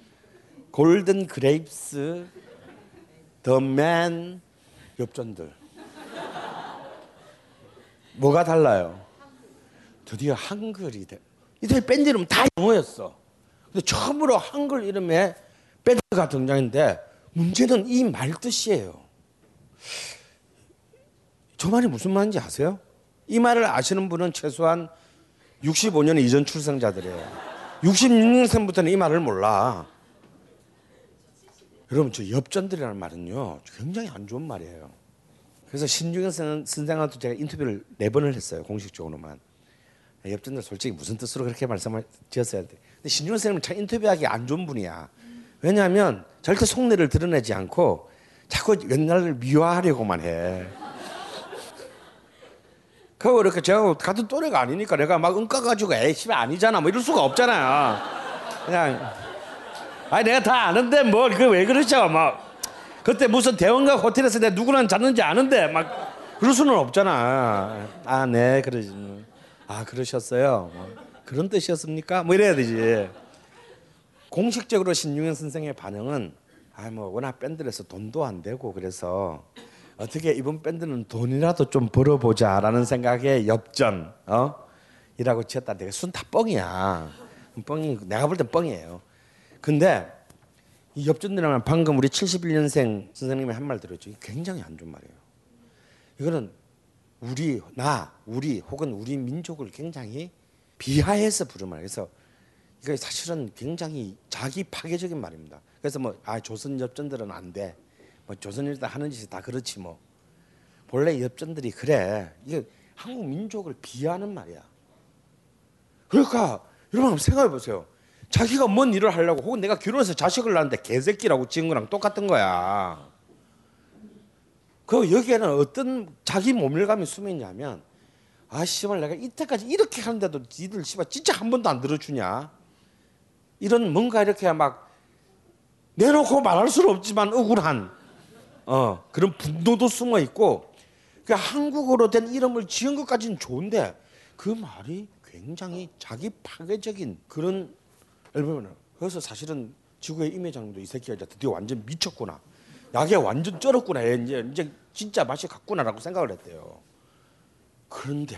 Golden Grapes, The Men, 엽전들. 뭐가 달라요? 드디어 한글이 돼. 이들 밴드 이름 다 영어였어. 근데 처음으로 한글 이름의 밴드가 등장했는데 문제는 이 말 뜻이에요. 저 말이 무슨 말인지 아세요? 이 말을 아시는 분은 최소한 65년 이전 출생자들이에요. 66년생부터는 이 말을 몰라. 여러분 저 엽전들이라는 말은요 굉장히 안 좋은 말이에요. 그래서 신중현 선생한테 제가 인터뷰를 네 번을 했어요 공식적으로만. 엽전들 솔직히 무슨 뜻으로 그렇게 말씀을 지었어야 돼. 근데 신중현 선생님은 참 인터뷰하기 안 좋은 분이야. 왜냐하면 절대 속내를 드러내지 않고 자꾸 옛날을 미화하려고만 해. 그거 이렇게 제가 같은 또래가 아니니까 내가 막 은까 가지고 에이 씨발 아니잖아 뭐 이럴 수가 없잖아요. 그냥 아니 내가 다 아는데 뭐그왜 그러죠 막 그때 무슨 대원가 호텔에서 내가 누구랑 잤는지 아는데 막 그럴 수는 없잖아. 아 네 그러지. 아 그러셨어요. 뭐, 그런 뜻이었습니까? 뭐 이래야 되지. 공식적으로 신중현 선생의 반응은 아뭐 워낙 밴드에서 돈도 안 되고 그래서 어떻게 이번 밴드는 돈이라도 좀 벌어보자라는 생각에 엽전 어 이라고 지었다. 내가 순 다 뻥이야. 뻥이 내가 볼 땐 뻥이에요. 근데 이 엽전이라면 방금 우리 71년생 선생님이 한 말 들었죠. 굉장히 안 좋은 말이에요. 이거는 우리 나 우리 혹은 우리 민족을 굉장히 비하해서 부른 말. 그래서 이거 사실은 굉장히 자기 파괴적인 말입니다. 그래서 뭐 아 조선 엽전들은 안 돼. 뭐 조선일대 하는 짓이 다 그렇지 뭐. 본래 엽전들이 그래. 이게 한국 민족을 비하하는 말이야. 그러니까 여러분 한번 생각해 보세요. 자기가 뭔 일을 하려고 혹은 내가 결혼해서 자식을 낳는데 개새끼라고 지은 거랑 똑같은 거야. 그 여기에는 어떤 자기 모멸감이 숨어 있냐면 아 씨발 내가 이때까지 이렇게 하는데도 니들 씨발 진짜 한 번도 안 들어주냐? 이런 뭔가 이렇게 막 내놓고 말할 수는 없지만 억울한 어, 그런 분노도 숨어 있고 그 한국어로 된 이름을 지은 것까지는 좋은데 그 말이 굉장히 자기 파괴적인 그런 앨범이에요. 그래서 사실은 지구의 임 회장님도 이 새끼가 이제 드디어 완전 미쳤구나. 약에 완전 쩔었구나. 얘 이제 이제 진짜 맛이 갔구나라고 생각을 했대요. 그런데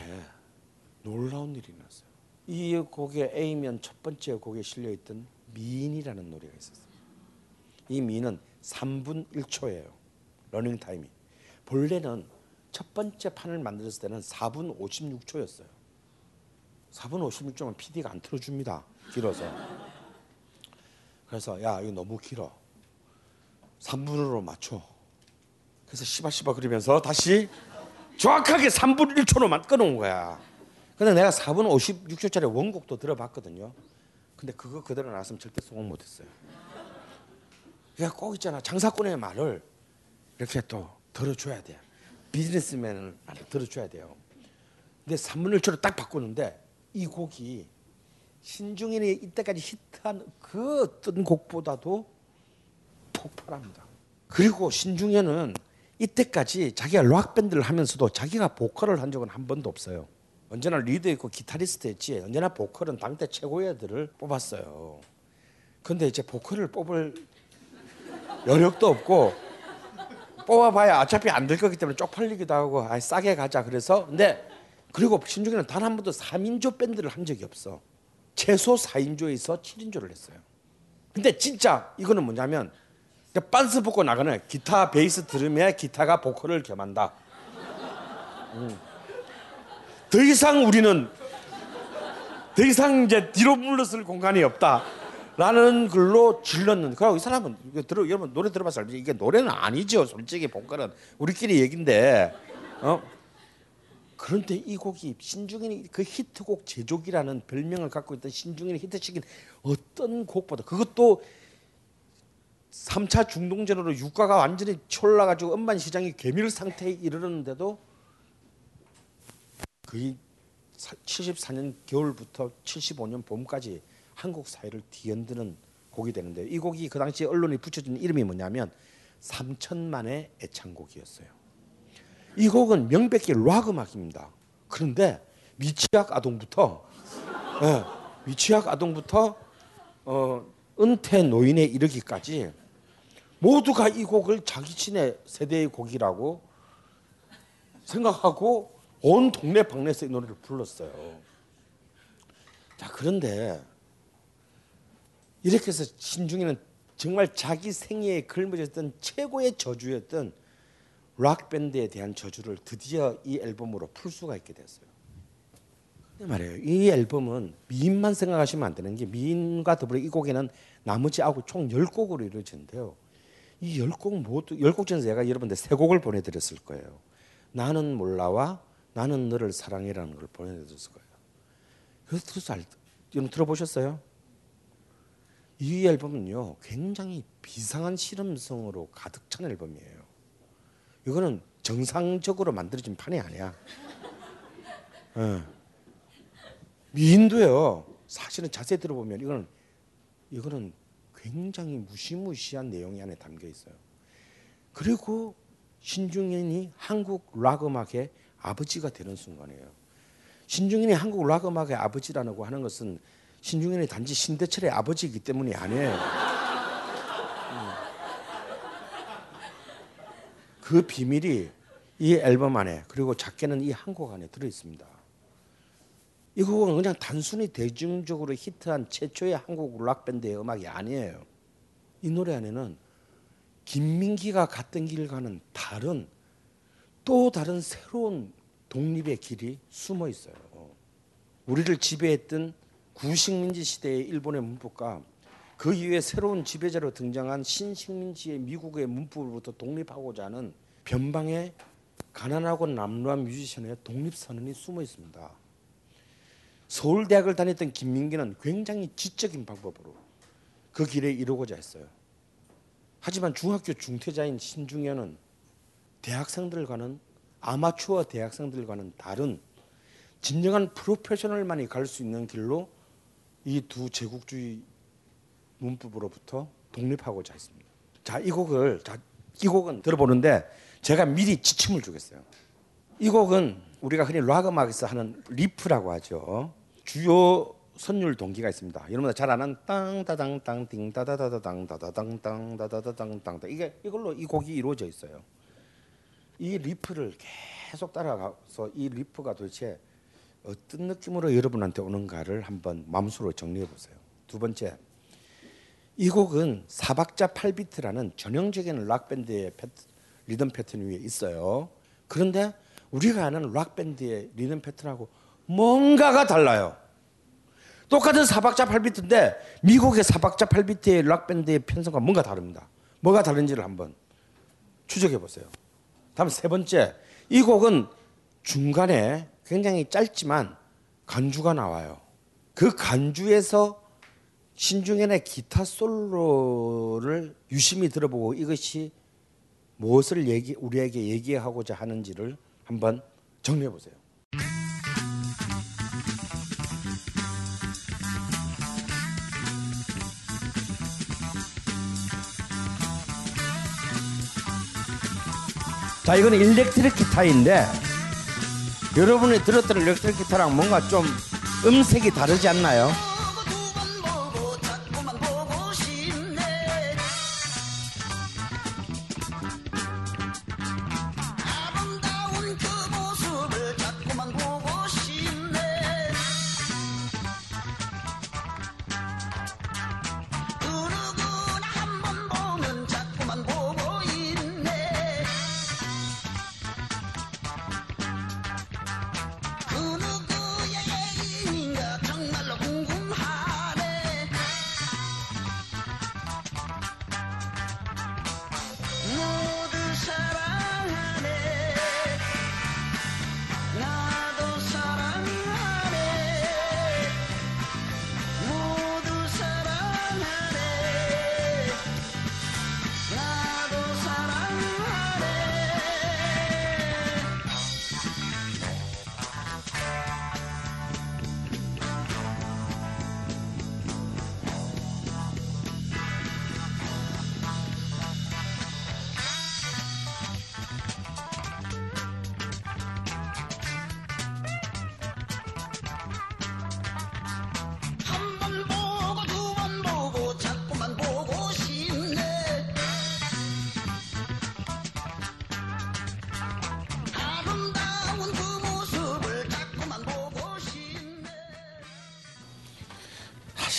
놀라운 일이 났어요. 이 곡의 A면 첫 번째 곡에 실려 있던 미인이라는 노래가 있었어요. 이 미인은 3분 1초예요. 러닝 타임이. 본래는 첫 번째 판을 만들었을 때는 4분 56초였어요. 4분 56초면 PD가 안 틀어줍니다. 길어서. 그래서 야 이거 너무 길어. 3분으로 맞춰. 그래서 시바시바 그러면서 다시 정확하게 3분 1초로만 끊어온 거야. 근데 내가 4분 56초짜리 원곡도 들어봤거든요. 근데 그거 그대로 나왔으면 절대 성공 못했어요. 그러니까 꼭 있잖아 장사꾼의 말을 이렇게 또 들어줘야 돼. 비즈니스맨을 들어줘야 돼요. 근데 3분 1초로 딱 바꾸는데 이 곡이 신중인이 이때까지 히트한 그 어떤 곡보다도 폭발합니다. 그리고 신중현은 이때까지 자기가 락 밴드를 하면서도 자기가 보컬을 한 적은 한 번도 없어요. 언제나 리더였고 기타리스트였지 언제나 보컬은 당대 최고의 애들을 뽑았어요. 근데 이제 보컬을 뽑을 여력도 없고 뽑아봐야 어차피 안 될 거기 때문에 쪽팔리기도 하고 아 싸게 가자 그래서 근데 그리고 신중현은 단 한 번도 3인조 밴드를 한 적이 없어. 최소 4인조에서 7인조를 했어요. 근데 진짜 이거는 뭐냐면 빤스 벗고 나가는 기타 베이스 들으면 기타가 보컬을 겸한다. 음. 더 이상 우리는 더 이상 이제 뒤로 물러설 공간이 없다 라는 글로 질렀는. 그리고 이 사람은 이거 들어 여러분 노래 들어봐서 알지 이게 노래는 아니죠. 솔직히 보컬은 우리끼리 얘긴데. 어? 그런데 이 곡이 신중인이 그 히트곡 제조기라는 별명을 갖고 있던 신중인이 히트시킨 어떤 곡보다 그것도 3차 중동전으로 유가가 완전히 치올라가지고 음반 시장이 괴밀 상태에 이르렀는데도 거의 74년 겨울부터 75년 봄까지 한국 사회를 뒤흔드는 곡이 되는데 이 곡이 그 당시 언론에 붙여준 이름이 뭐냐면 3천만의 애창곡이었어요. 이 곡은 명백히 락 음악입니다. 그런데 미취학 아동부터 예, 미취학 아동부터 어, 은퇴 노인에 이르기까지 모두가 이 곡을 자기 친의 세대의 곡이라고 생각하고 온 동네 방네에서 이 노래를 불렀어요. 자 그런데 이렇게 해서 신중이는 정말 자기 생애에 걸머졌던 최고의 저주였던 락 밴드에 대한 저주를 드디어 이 앨범으로 풀 수가 있게 됐어요. 근데 말이에요. 이 앨범은 미인만 생각하시면 안 되는 게 미인과 더불어 이 곡에는 나머지 아홉 총 10곡으로 이루어지는데요. 이 10곡 모두 10곡 중에서 제가 여러분들 세 곡을 보내 드렸을 거예요. 나는 몰라와 나는 너를 사랑해라는 걸 보내 드렸을 거예요. 그래서 여러분 들어보셨어요? 이 앨범은요. 굉장히 비상한 실험성으로 가득 찬 앨범이에요. 이거는 정상적으로 만들어진 판이 아니야. 예. 미인도요. 사실은 자세히 들어보면 이거는 이거는 굉장히 무시무시한 내용이 안에 담겨 있어요. 그리고 신중현이 한국 락 음악의 아버지가 되는 순간이에요. 신중현이 한국 락 음악의 아버지라고 하는 것은 신중현이 단지 신대철의 아버지이기 때문이 아니에요. 그 비밀이 이 앨범 안에 그리고 작게는 이 한 곡 안에 들어 있습니다. 이 곡은 그냥 단순히 대중적으로 히트한 최초의 한국 락 밴드의 음악이 아니에요. 이 노래 안에는 김민기가 갔던 길 가는 다른 또 다른 새로운 독립의 길이 숨어 있어요. 우리를 지배했던 구식민지 시대의 일본의 문법과 그 이후에 새로운 지배자로 등장한 신식민지의 미국의 문법으로부터 독립하고자 하는 변방의 가난하고 남루한 뮤지션의 독립선언이 숨어 있습니다. 서울대학을 다녔던 김민기는 굉장히 지적인 방법으로 그 길에 이루고자 했어요. 하지만 중학교 중퇴자인 신중현은 대학생들과는 아마추어 대학생들과는 다른 진정한 프로페셔널만이 갈 수 있는 길로 이 두 제국주의 문법으로부터 독립하고자 했습니다. 자, 이 곡을 자, 이 곡은 들어보는데 제가 미리 지침을 주겠어요. 이 곡은 우리가 흔히 락 음악에서 하는 riff라고 하죠. 주요 선율 동기가 있습니다. 여러분들 잘 아는 땅다당 땅띵 다다다다당 다다당 땅 다다다당 땅 이게 이걸로 이 곡이 이루어져 있어요. 이 riff를 계속 따라가서 이 riff가 도대체 어떤 느낌으로 여러분한테 오는가를 한번 마음속으로 정리해 보세요. 두 번째, 이 곡은 사박자 8비트라는 전형적인 락 밴드의 패, 리듬 패턴 위에 있어요. 그런데 우리가 아는 락 밴드의 리듬 패턴하고 뭔가가 달라요. 똑같은 사박자 8비트인데 미국의 사박자 8비트의 락 밴드의 편성과 뭔가 다릅니다. 뭐가 다른지를 한번 추적해 보세요. 다음 세 번째, 이 곡은 중간에 굉장히 짧지만 간주가 나와요. 그 간주에서 신중현의 기타 솔로를 유심히 들어보고 이것이 무엇을 얘기, 우리에게 얘기하고자 하는지를 한번 정리해 보세요. 자, 이거는 일렉트릭 기타인데 여러분이 들었던 일렉트릭 기타랑 뭔가 좀 음색이 다르지 않나요?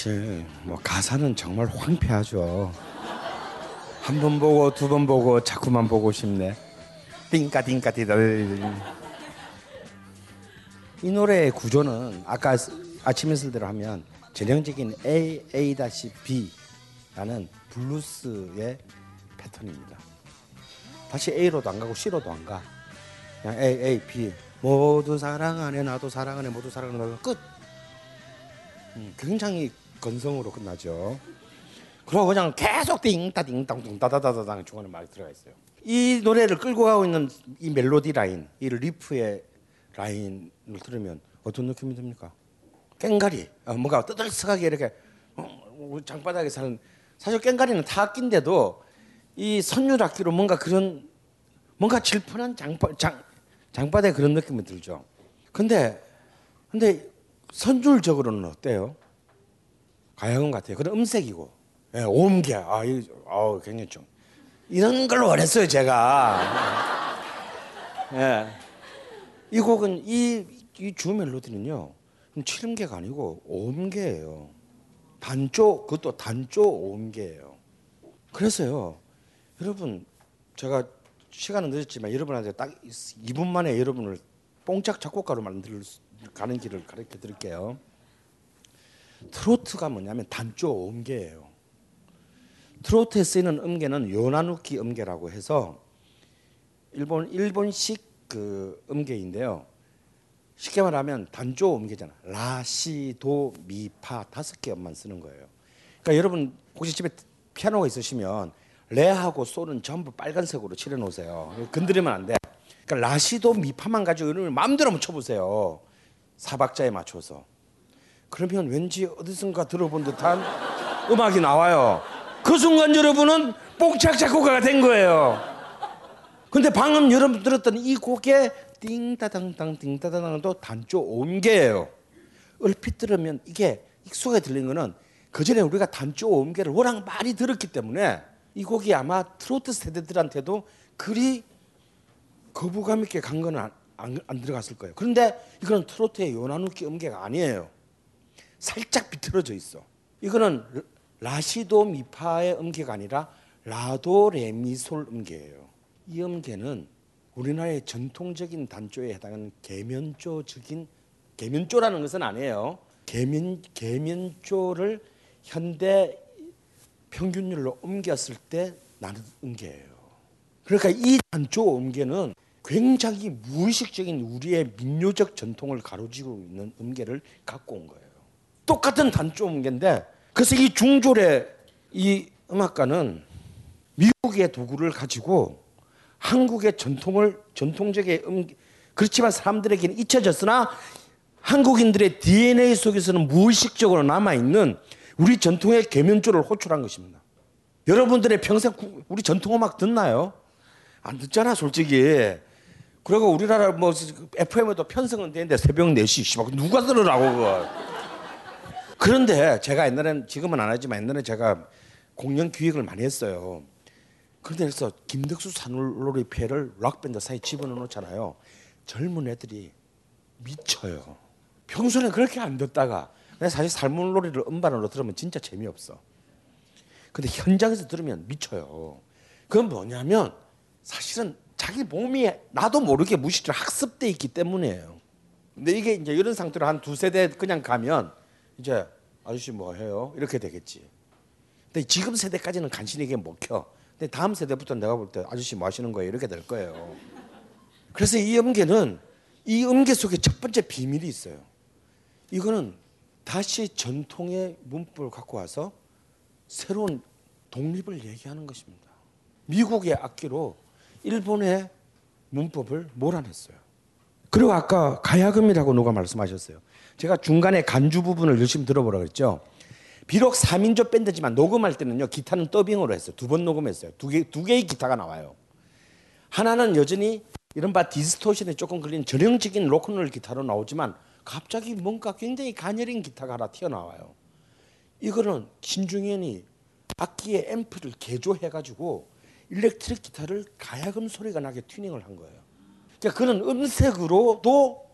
사실 뭐 가사는 정말 황폐하죠. 한 번 보고 두 번 보고 자꾸만 보고 싶네. 띵까 띵까 띠들. 이 노래의 구조는 아까 아침 이슬대로 하면 전형적인 A A B라는 블루스의 패턴입니다. 다시 A로도 안 가고 C로도 안 가. 그냥 A A B 모두 사랑하네 나도 사랑하네 모두 사랑하네 나도 끝. 음, 굉장히 건성으로 끝나죠. 그리고 그냥 계속 띵따 띵땅 띵따다다다당 중간에 말이 들어가 있어요. 이 노래를 끌고 가고 있는 이 멜로디 라인, 이 riff의 라인을 들으면 어떤 느낌이 듭니까? 깽가리, 어, 뭔가 떠들썩하게 이렇게 어, 장바닥에 사는 사실 깽가리는 타악기인데도 이 선율악기로 뭔가 그런 뭔가 질펀한 장바, 장, 장바닥에 그런 느낌이 들죠. 근데 근데 선율적으로는 어때요? 가야금 같아요. 그런 음색이고, 예, 오음계, 아, 이, 아, 굉장히 좀 이런 걸 원했어요, 제가. 예, 이 곡은 이 이 주 멜로디는요, 칠음계가 아니고 오음계예요. 단조, 그것도 단조 오음계예요. 그래서요, 여러분, 제가 시간은 늦었지만 여러분한테 딱 2분 만에 여러분을 뽕짝 작곡가로 만들 가는 길을 가르쳐 드릴게요. 트로트가 뭐냐면 단조 음계예요. 트로트에 쓰이는 음계는 요나누키 음계라고 해서 일본 일본식 그 음계인데요. 쉽게 말하면 단조 음계잖아. 라, 시, 도, 미, 파 다섯 개 음만 쓰는 거예요. 그러니까 여러분 혹시 집에 피아노가 있으시면 레하고 솔은 전부 빨간색으로 칠해 놓으세요. 건드리면 안 돼. 그러니까 라시도 미파만 가지고 여러분 마음대로 쳐보세요. 사박자에 맞춰서. 그러면 왠지 어디선가 들어본 듯한 음악이 나와요. 그 순간 여러분은 뽕짝 작곡가가 된 거예요. 근데 방금 여러분 들었던 이 곡의 띵따당땅 띵따당땅도 단조 온계예요. 얼핏 들으면 이게 익숙하게 들리는 거는 그 전에 우리가 단조 온계를 워낙 많이 들었기 때문에 이 곡이 아마 트로트 세대들한테도 그리 거부감 있게 간 거는 안, 안 들어갔을 거예요. 그런데 이거는 트로트의 요나누키 음계가 아니에요. 살짝 비틀어져 있어. 이거는 라시도 미파의 음계가 아니라 라도 레미솔 음계예요. 이 음계는 우리나라의 전통적인 단조에 해당하는 계면조적인 계면조라는 것은 아니에요. 계면 계면조를 현대 평균율로 옮겼을 때 나는 음계예요. 그러니까 이 단조 음계는 굉장히 무의식적인 우리의 민요적 전통을 가로지고 있는 음계를 갖고 온 거예요. 똑같은 단조 음계인데 그래서 이 중졸의 이 음악가는 미국의 도구를 가지고 한국의 전통을 전통적인 음 그렇지만 사람들에게는 잊혀졌으나 한국인들의 DNA 속에서는 무의식적으로 남아 있는 우리 전통의 계면조를 호출한 것입니다. 여러분들의 평생 우리 전통 음악 듣나요? 안 듣잖아, 솔직히. 그리고 우리나라 뭐 FM에도 편성은 되는데 새벽 4시 씨발 누가 들으라고 그거. 그런데 제가 옛날엔 지금은 안 하지만 옛날에 제가 공연 기획을 많이 했어요. 그런데 그래서 김덕수 산울놀이 피해를 락밴드 사이에 집어넣어 놓잖아요. 젊은 애들이 미쳐요. 평소에는 그렇게 안 듣다가 사실 산울놀이를 음반으로 들으면 진짜 재미없어. 근데 현장에서 들으면 미쳐요. 그건 뭐냐면 사실은 자기 몸이 나도 모르게 무의식적으로 학습돼 있기 때문이에요. 근데 이게 이제 이런 상태로 한 두 세 대 그냥 가면 이제 아저씨 뭐 해요? 이렇게 되겠지. 근데 지금 세대까지는 간신히 이게 먹혀. 근데 다음 세대부터 내가 볼 때 아저씨 뭐 하시는 거예요? 이렇게 될 거예요. 그래서 이 음계는 이 음계 속에 첫 번째 비밀이 있어요. 이거는 다시 전통의 문법을 갖고 와서 새로운 독립을 얘기하는 것입니다. 미국의 악기로 일본의 문법을 몰아냈어요. 그리고 아까 가야금이라고 누가 말씀하셨어요. 제가 중간에 간주 부분을 열심히 들어보라 그랬죠. 비록 3인조 밴드지만 녹음할 때는요. 기타는 더빙으로 했어요. 두 번 녹음했어요. 두 개, 두 개의 기타가 나와요. 하나는 여전히 이른바 distortion에 조금 걸린 전형적인 로큰롤 기타로 나오지만 갑자기 뭔가 굉장히 가녀린 기타가 하나 튀어나와요. 이거는 신중현이 악기의 앰프를 개조해가지고 일렉트릭 기타를 가야금 소리가 나게 튜닝을 한 거예요. 그러니까 그는 음색으로도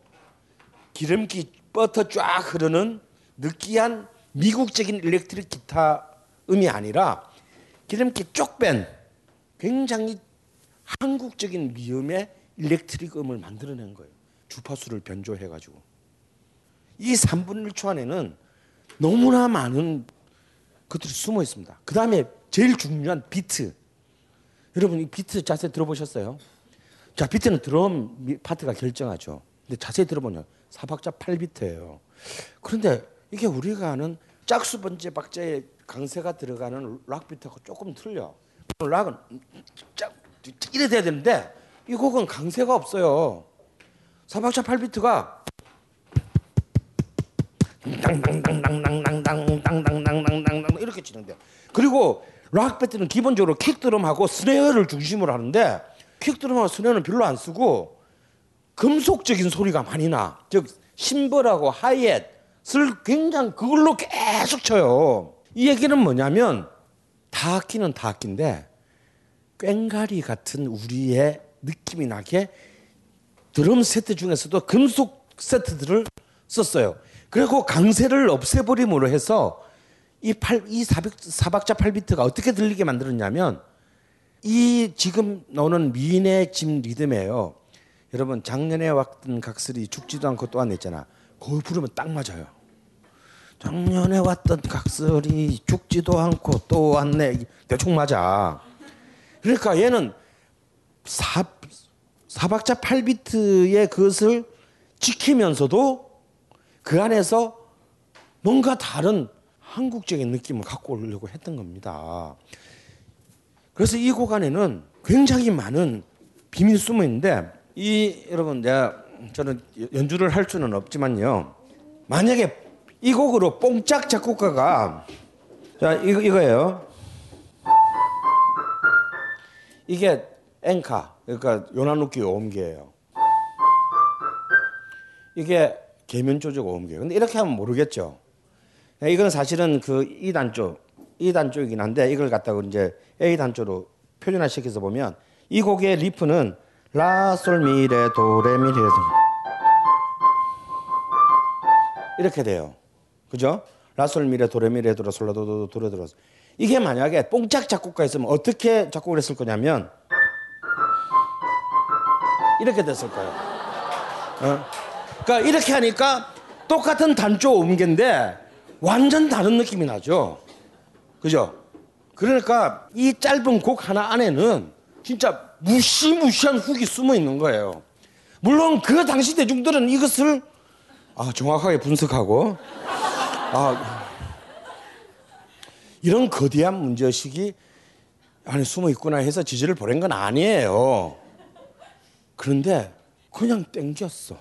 기름기 뻗어 쫙 흐르는 느끼한 미국적인 일렉트릭 기타 음이 아니라 기름기 쪽 뺀 굉장히 한국적인 미음의 일렉트릭 음을 만들어낸 거예요. 주파수를 변조해가지고. 이 3분 1초 안에는 너무나 많은 것들이 숨어 있습니다. 그 다음에 제일 중요한 비트. 여러분 이 비트 자세히 들어보셨어요? 자 비트는 드럼 파트가 결정하죠. 근데 자세히 들어보면 4박자 8비트예요. 그런데 이게 우리가 아는 짝수 번째 박자에 강세가 들어가는 락 비트하고 조금 틀려. 락은 짝 이래 돼야 되는데 이 곡은 강세가 없어요. 4박자 8비트가 땅땅땅땅땅땅땅땅땅땅땅땅 이렇게 진행돼요. 그리고 락 배트는 기본적으로 킥드럼하고 스네어를 중심으로 하는데 킥드럼하고 스네어는 별로 안 쓰고 금속적인 소리가 많이 나. 즉 심벌하고 하이햇을 굉장히 그걸로 계속 쳐요. 이 얘기는 뭐냐면 다악기는 다악기인데 꽹가리 같은 우리의 느낌이 나게 드럼 세트 중에서도 금속 세트들을 썼어요. 그리고 강세를 없애버림으로 해서 이, 8, 이 400, 4박자 8비트가 어떻게 들리게 만들었냐면 이 지금 나오는 미인의 집 리듬이에요. 여러분 작년에 왔던 각설이 죽지도 않고 또안 냈잖아. 그걸 부르면 딱 맞아요. 작년에 왔던 각설이 죽지도 않고 또 왔네. 대충 맞아. 그러니까 얘는 4, 4박자 8비트의 그것을 지키면서도 그 안에서 뭔가 다른 한국적인 느낌을 갖고 오려고 했던 겁니다. 그래서 이 곡 안에는 굉장히 많은 비밀이 숨어 있는데 이 여러분 내가 저는 연주를 할 수는 없지만요. 만약에 이 곡으로 뽕짝 작곡가가 자 이거 이거예요. 이게 엔카 그러니까 ヨナ抜き 오음계예요. 이게 계면조적 오음계. 근데 이렇게 하면 모르겠죠. 이건 사실은 그 E단조, E단조이긴 한데 이걸 갖다가 이제 A 단조로 표준화 시켜서 보면 이 곡의 riff는 라솔미레 도레미레 도 이렇게 돼요. 그죠? 라솔미레 도레미레 도라 솔라도도 도레 도라 이게 만약에 뽕짝 작곡가였으면 어떻게 작곡을 했을 거냐면 이렇게 됐을 거예요. 어? 그러니까 이렇게 하니까 똑같은 단조 음계인데 완전 다른 느낌이 나죠. 그죠? 그러니까 이 짧은 곡 하나 안에는 진짜 무시무시한 훅이 숨어 있는 거예요. 물론 그 당시 대중들은 이것을 아, 정확하게 분석하고 아, 이런 거대한 문제의식이 안에 숨어 있구나 해서 지지를 보낸 건 아니에요. 그런데 그냥 땡겼어.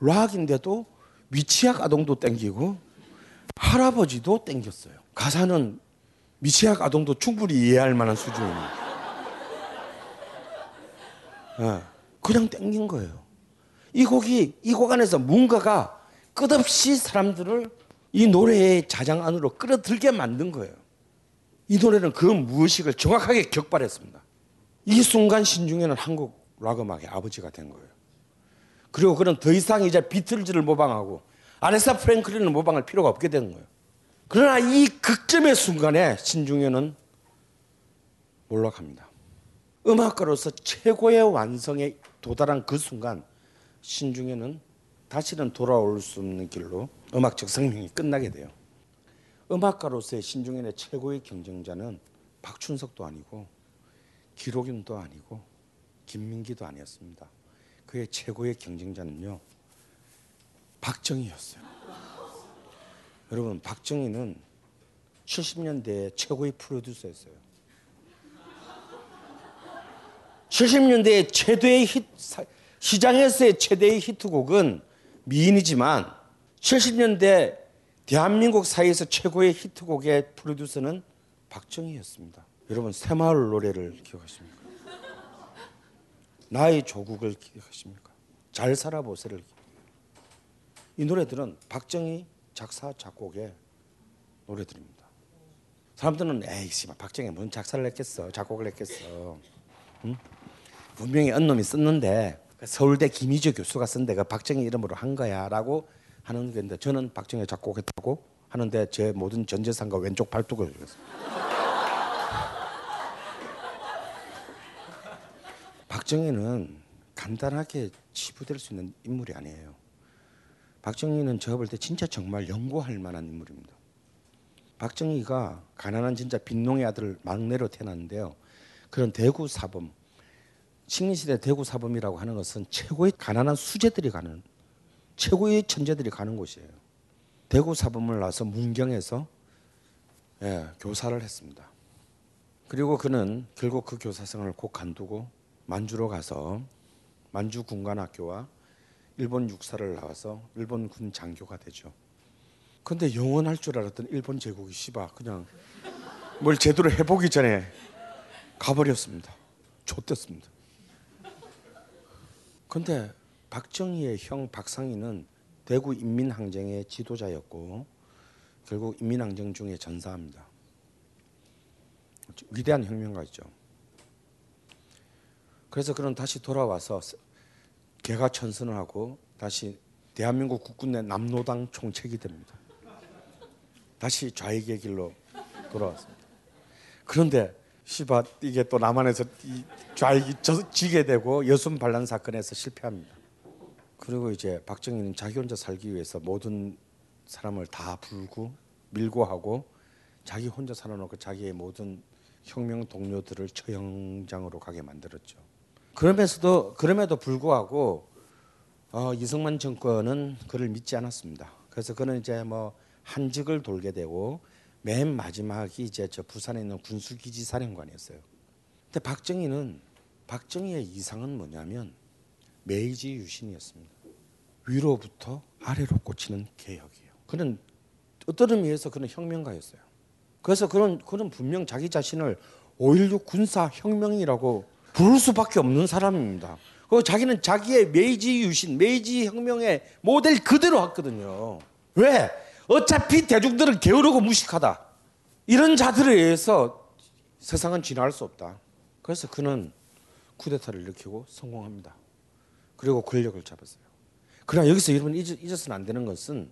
락인데도 미취학 아동도 땡기고 할아버지도 땡겼어요. 가사는 미취학 아동도 충분히 이해할 만한 수준입니다. 예, 그냥 땡긴 거예요. 이 곡이 이 곡 안에서 뭔가가 끝없이 사람들을 이 노래의 자장 안으로 끌어들게 만든 거예요. 이 노래는 그 무의식을 정확하게 격발했습니다. 이 순간 신중에는 한국 락 음악의 아버지가 된 거예요. 그리고 그는 더 이상 이제 비틀즈를 모방하고 아레사 프랭클린을 모방할 필요가 없게 되는 거예요. 그러나 이 극점의 순간에 신중현은 몰락합니다. 음악가로서 최고의 완성에 도달한 그 순간 신중현은 다시는 돌아올 수 없는 길로 음악적 생명이 끝나게 돼요. 음악가로서의 신중현의 최고의 경쟁자는 박춘석도 아니고 기록윤도 아니고 김민기도 아니었습니다. 그의 최고의 경쟁자는요 박정희였어요. 여러분 박정희는 70년대 최고의 프로듀서였어요. 70년대의 최대의 히트, 시장에서의 최대의 히트곡은 미인이지만 70년대 대한민국 사이에서 최고의 히트곡의 프로듀서는 박정희였습니다. 여러분 새마을 노래를 기억하십니까? 나의 조국을 기억하십니까? 잘 살아보세를 이 노래들은 박정희 작사 작곡의 노래들입니다. 사람들은 에이 씨 박정희 무슨 작사를 했겠어 작곡을 했겠어 응? 분명히 언놈이 썼는데 서울대 김희재 교수가 쓴데 그 박정희 이름으로 한 거야라고 하는 건데 저는 박정희 작곡했다고 하는데 제 모든 전 재산과 왼쪽 발톱을. 박정희는 간단하게 치부될 수 있는 인물이 아니에요. 박정희는 제가 볼 때 진짜 정말 연구할 만한 인물입니다. 박정희가 가난한 진짜 빈농의 아들 막내로 태어났는데요. 그런 대구 사범, 식민시대 대구 사범이라고 하는 것은 최고의 가난한 수재들이 가는 최고의 천재들이 가는 곳이에요. 대구 사범을 나서 문경에서 예, 교사를 했습니다. 그리고 그는 결국 그 교사생을 곧 간두고 만주로 가서 만주 군관학교와 일본 육사를 나와서 일본 군 장교가 되죠. 근데 영원할 줄 알았던 일본 제국이 씨바 그냥 뭘 제대로 해보기 전에 가버렸습니다. 좆됐습니다. 근데 박정희의 형 박상희는 대구 인민항쟁의 지도자였고 결국 인민항쟁 중에 전사합니다. 위대한 혁명가였죠. 그래서 그는 다시 돌아와서 개가 천선을 하고 다시 대한민국 국군의 남노당 총책이 됩니다. 다시 좌익의 길로 돌아왔습니다. 그런데 시바 이게 또 남한에서 좌익이 지게 되고 여순 반란 사건에서 실패합니다. 그리고 이제 박정희는 자기 혼자 살기 위해서 모든 사람을 다 불고 밀고 하고 자기 혼자 살아놓고 자기의 모든 혁명 동료들을 처형장으로 가게 만들었죠. 그러면서도 그럼에도 불구하고 어, 이승만 정권은 그를 믿지 않았습니다. 그래서 그는 이제 뭐 한직을 돌게 되고 맨 마지막이 이제 저 부산에 있는 군수기지 사령관이었어요. 근데 박정희는 박정희의 이상은 뭐냐면 메이지 유신이었습니다. 위로부터 아래로 꽂히는 개혁이에요. 그는 어떤 의미에서 그는 혁명가였어요. 그래서 그는 그는 분명 자기 자신을 5.16 군사 혁명이라고 부를 수밖에 없는 사람입니다. 그 자기는 자기의 메이지 유신, 메이지 혁명의 모델 그대로 했거든요. 왜? 어차피 대중들은 게으르고 무식하다. 이런 자들에 의해서 세상은 진화할 수 없다. 그래서 그는 쿠데타를 일으키고 성공합니다. 그리고 권력을 잡았어요. 그러나 여기서 여러분 잊어, 잊어서는 안 되는 것은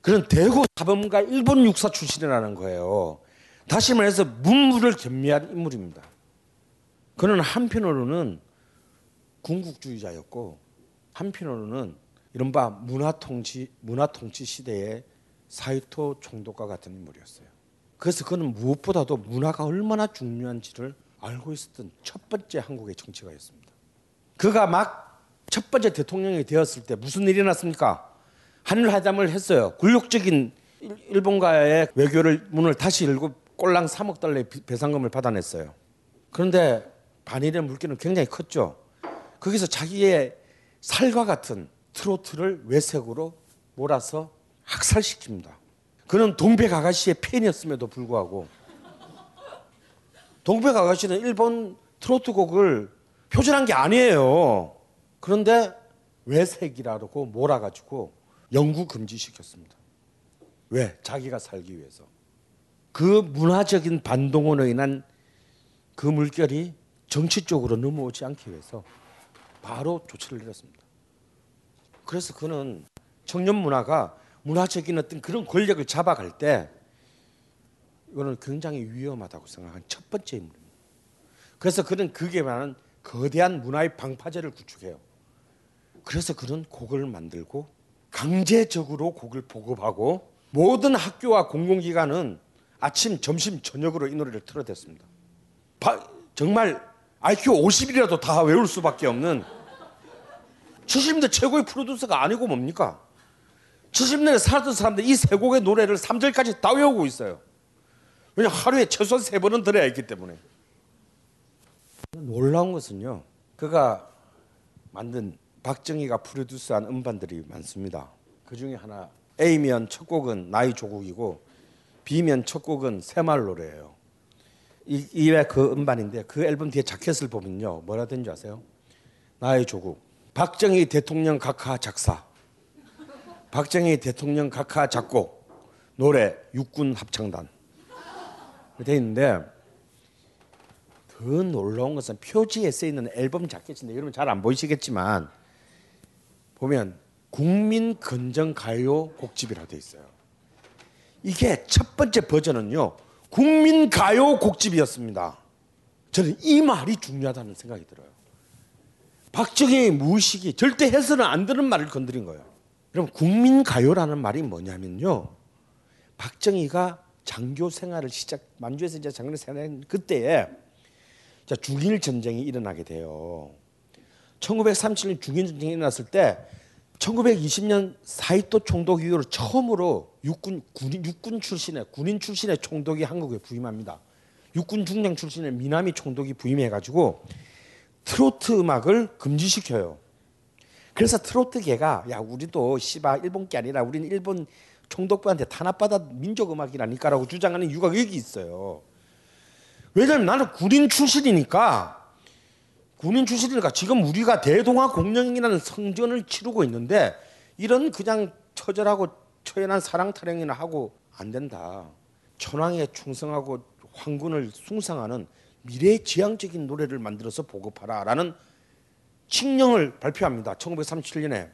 그런 대구 사범가 일본 육사 출신이라는 거예요. 다시 말해서 문무를 겸비한 인물입니다. 그는 한편으로는 군국주의자였고 한편으로는 이른바 문화통치 문화통치 시대의 사이토 총독과 같은 인물이었어요. 그래서 그는 무엇보다도 문화가 얼마나 중요한지를 알고 있었던 첫 번째 한국의 정치가였습니다. 그가 막 첫 번째 대통령이 되었을 때 무슨 일이 났습니까? 회담을 했어요. 굴욕적인 일본과의 외교를 문을 다시 열고 꼴랑 3억 달러의 배상금을 받아냈어요. 그런데 반일의 물기는 굉장히 컸죠. 거기서 자기의 살과 같은 트로트를 외색으로 몰아서 학살시킵니다. 그는 동백 아가씨의 팬이었음에도 불구하고 동백 아가씨는 일본 트로트 곡을 표절한 게 아니에요. 그런데 외색이라고 몰아가지고 영구 금지시켰습니다. 왜? 자기가 살기 위해서. 그 문화적인 반동으로 인한 그 물결이 정치 쪽으로 넘어오지 않기 위해서 바로 조치를 내렸습니다. 그래서 그는 청년 문화가 문화적인 어떤 그런 권력을 잡아갈 때 이거는 굉장히 위험하다고 생각한 첫 번째 인물입니다. 그래서 그는 그게 말하는 거대한 문화의 방파제를 구축해요. 그래서 그는 곡을 만들고 강제적으로 곡을 보급하고 모든 학교와 공공기관은 아침, 점심, 저녁으로 이 노래를 틀어댔습니다. 바, 정말 IQ 50이라도 다 외울 수밖에 없는 70년대 최고의 프로듀서가 아니고 뭡니까? 70년대 살았던 사람들 이 세 곡의 노래를 3절까지 다 외우고 있어요. 왜냐 하루에 최소한 세 번은 들어야 했기 때문에. 놀라운 것은요. 그가 만든 박정희가 프로듀스한 음반들이 많습니다. 그 중에 하나 A면 첫 곡은 나의 조국이고 B면 첫 곡은 새마을 노래예요. 이, 이외 그 음반인데 그 앨범 뒤에 자켓을 보면요. 뭐라 된지 아세요? 나의 조국. 박정희 대통령 각하 작사. 박정희 대통령 각하 작곡. 노래 육군 합창단. 돼 있는데 더 놀라운 것은 표지에 쓰여 있는 앨범 자켓인데 여러분 잘 안 보이시겠지만 보면 국민 건전 가요 곡집이라 돼 있어요. 이게 첫 번째 버전은요. 국민 가요 곡집이었습니다. 저는 이 말이 중요하다는 생각이 들어요. 박정희의 무의식이 절대 해서는 안 되는 말을 건드린 거예요. 여러분 국민 가요라는 말이 뭐냐면요. 박정희가 장교 생활을 시작 만주에서 이제 장교 생활한 그때에 자 중일 전쟁이 일어나게 돼요. 1937년 중일 전쟁이 일어났을 때 1920년 사이토 총독 이후로 처음으로 육군 군인 육군 출신의 군인 출신의 총독이 한국에 부임합니다. 육군 중령 출신의 미나미 총독이 부임해 가지고 트로트 음악을 금지시켜요. 그래서 트로트계가 야 우리도 씨바 일본 게 아니라 우리는 일본 총독부한테 탄압받아 민족 음악이라니까라고 주장하는 이유가 여기 있어요. 왜냐하면 나는 군인 출신이니까 군인 출신이니까 지금 우리가 대동아 공영이라는 성전을 치르고 있는데 이런 그냥 처절하고 처연한 사랑 타령이나 하고 안 된다. 천황에 충성하고 황군을 숭상하는 미래지향적인 노래를 만들어서 보급하라라는 칙령을 발표합니다. 1937년에.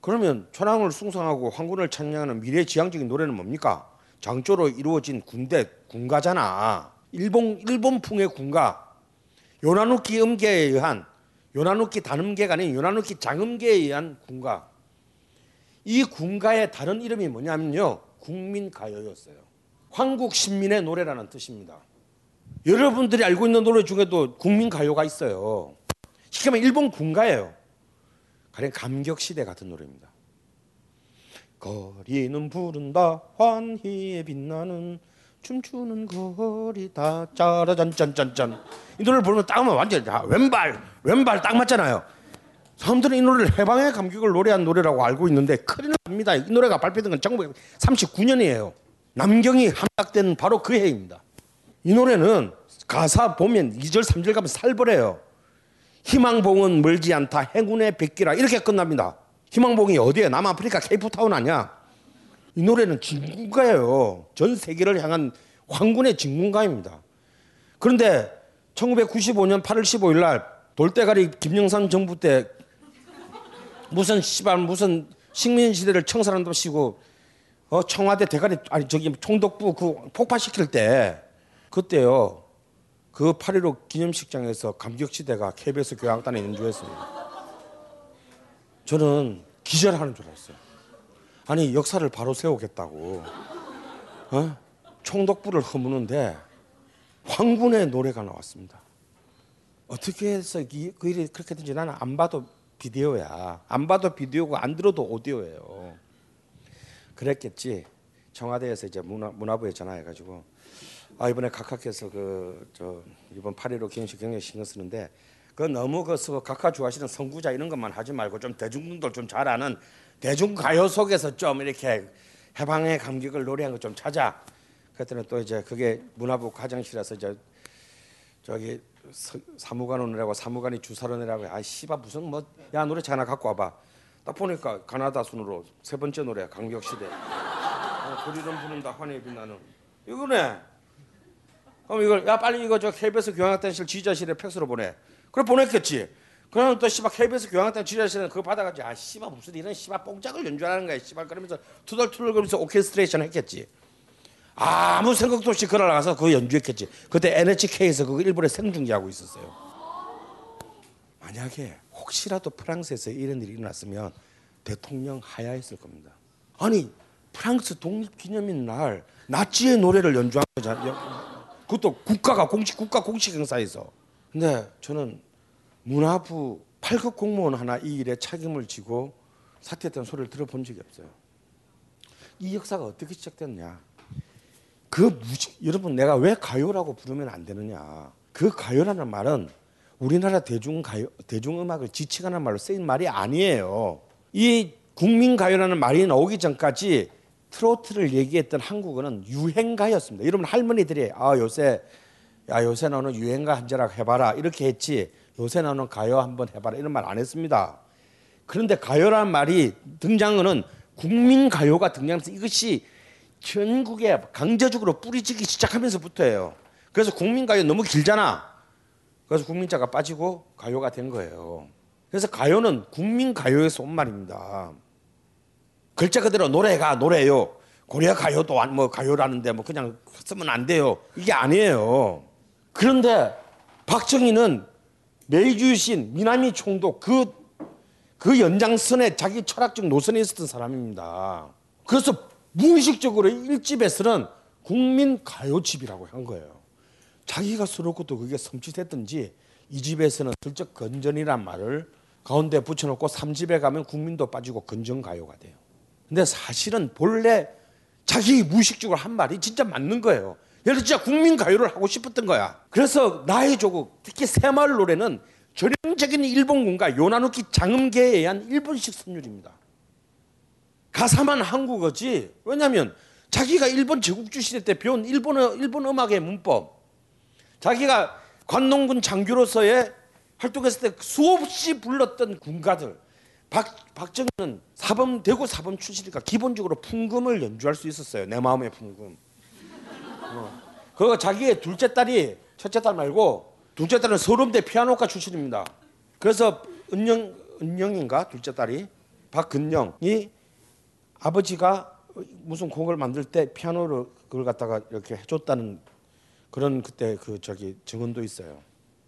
그러면 천황을 숭상하고 황군을 찬양하는 미래지향적인 노래는 뭡니까? 장조로 이루어진 군대 군가잖아. 일본 일본풍의 군가. 요나누키 음계에 의한 요나누키 단음계가 아닌 요나누키 장음계에 의한 군가. 이 군가의 다른 이름이 뭐냐면요. 국민가요였어요. 황국 신민의 노래라는 뜻입니다. 여러분들이 알고 있는 노래 중에도 국민 가요가 있어요. 쉽게 말하면 일본 군가예요. 가령 감격 시대 같은 노래입니다. 거리는 부른다 환희에 빛나는 춤추는 거리다 짜라잔짠짠짠 이 노래를 부르면 딱 하면 완전 다 왼발 왼발 딱 맞잖아요. 사람들은 이 노래를 해방의 감격을 노래한 노래라고 알고 있는데 큰일 납니다. 이 노래가 발표된 건 1939년이에요. 남경이 함락된 바로 그 해입니다. 이 노래는 가사 보면 2절 3절 가면 살벌해요. 희망봉은 멀지 않다 행운의 백기라 이렇게 끝납니다. 희망봉이 어디에 남아프리카 케이프타운 아니야? 이 노래는 진군가예요. 전 세계를 향한 황군의 진군가입니다. 그런데 1995년 8월 15일 날 돌대가리 김영삼 정부 때 무슨 씨발 무슨 식민 시대를 청산한답시고 어 청와대 대가리 아니 저기 총독부 그 폭파시킬 때 그때요 그 8.15 기념식장에서 감격시대가 KBS 교향단에 연주했습니다. 저는 기절하는 줄 알았어요. 아니 역사를 바로 세우겠다고 어? 총독부를 허무는데 황군의 노래가 나왔습니다. 어떻게 해서 이- 그 일이 그렇게 된지 나는 안 봐도 비디오야. 안 봐도 비디오고 안 들어도 오디오예요. 그랬겠지. 청와대에서 이제 문화, 문화부에 전화해가지고 아 이번에 각하께서 그 저 이번 8.15 기념식 경례 신경 쓰는데 그 너무 그 서- 각하 좋아하시는 선구자 이런 것만 하지 말고 좀 대중분들 좀 잘 아는 대중 가요 속에서 좀 이렇게 해방의 감격을 노래한 거 좀 찾아. 그랬더니 또 이제 그게 문화부 과장실에서 이제 저기 서- 사무관원이라고 사무관이 주사론이라고 아 씨발 무슨 뭐 야 노래 하나 갖고 와봐. 딱 보니까 가나다 순으로 세 번째 노래 강격시대. 어, 그리름 부는다 환희 빛나는. 이거네 그럼 이걸 야 빨리 이거 저 KBS 교향악단실 지휘자실에 팩스로 보내 그래 보냈겠지 그러면 또 씨발 KBS 교향악단 지휘자실은 그거 받아가지고 아 씨발 무슨 이런 씨발 뽕짝을 연주하는 거야 씨발 그러면서 투덜투덜 거리면서 오케스트레이션 했겠지 아무 생각도 없이 걸어 나가서 그거 연주했겠지. 그때 NHK에서 그거 일본에 생중계하고 있었어요. 만약에 혹시라도 프랑스에서 이런 일이 일어났으면 대통령 하야했을 겁니다. 아니 프랑스 독립 기념일 날 나치의 노래를 연주한 거잖아요. 그것도 국가가 공식 국가 공식 행사에서. 근데 저는 문화부 8급 공무원 하나 이 일에 책임을 지고 사퇴했다는 소리를 들어본 적이 없어요. 이 역사가 어떻게 시작됐냐? 그 무지 여러분 내가 왜 가요라고 부르면 안 되느냐? 그 가요라는 말은 우리나라 대중 가요 대중 음악을 지칭하는 말로 쓰인 말이 아니에요. 이 국민 가요라는 말이 나오기 전까지 트로트를 얘기했던 한국어는 유행가였습니다. 여러분 할머니들이 아 요새 야 요새 나오는 유행가 한 자락 해봐라 이렇게 했지 요새 나오는 가요 한번 해봐라 이런 말 안 했습니다. 그런데 가요라는 말이 등장은 국민 가요가 등장하면서 이것이 전국에 강제적으로 뿌리지기 시작하면서부터예요. 그래서 국민 가요 너무 길잖아. 그래서 국민자가 빠지고 가요가 된 거예요. 그래서 가요는 국민 가요에서 온 말입니다. 글자 그대로 노래가 노래요. 고려 가요도 안- 뭐 가요라는데 뭐 그냥 쓰면 안 돼요. 이게 아니에요. 그런데 박정희는 메이주신 미나미 총독 그, 그 연장선에 자기 철학적 노선에 있었던 사람입니다. 그래서 무의식적으로 일집에서는 국민 가요집이라고 한 거예요. 자기가 쓰러고도 그게 섬찟했던지 이 집에서는 슬쩍 건전이란 말을 가운데 붙여놓고 삼집에 가면 국민도 빠지고 건전가요가 돼요. 근데 사실은 본래 자기 무의식적으로 한 말이 진짜 맞는 거예요. 들어 진짜 국민 가요를 하고 싶었던 거야. 그래서 나의 조국, 특히 새마을 노래는 전형적인 일본 군가 요나누키 장음계에 의한 일본식 선율입니다. 가사만 한국어지. 왜냐하면 자기가 일본 제국주 시대 때 배운 일본어 일본 음악의 문법, 자기가 관농군 장교로서의 활동했을 때 수없이 불렀던 군가들. 박 박정희는 사범 대구 사범 출신이니까 기본적으로 풍금을 연주할 수 있었어요. 내 마음의 풍금. 어. 그리고 자기의 둘째 딸이 첫째 딸 말고 둘째 딸은 서울대 피아노과 출신입니다. 그래서 은영 은영인가 둘째 딸이 박근영이 아버지가 무슨 곡을 만들 때 피아노를 그걸 갖다가 이렇게 해줬다는 그런 그때 그 저기 증언도 있어요.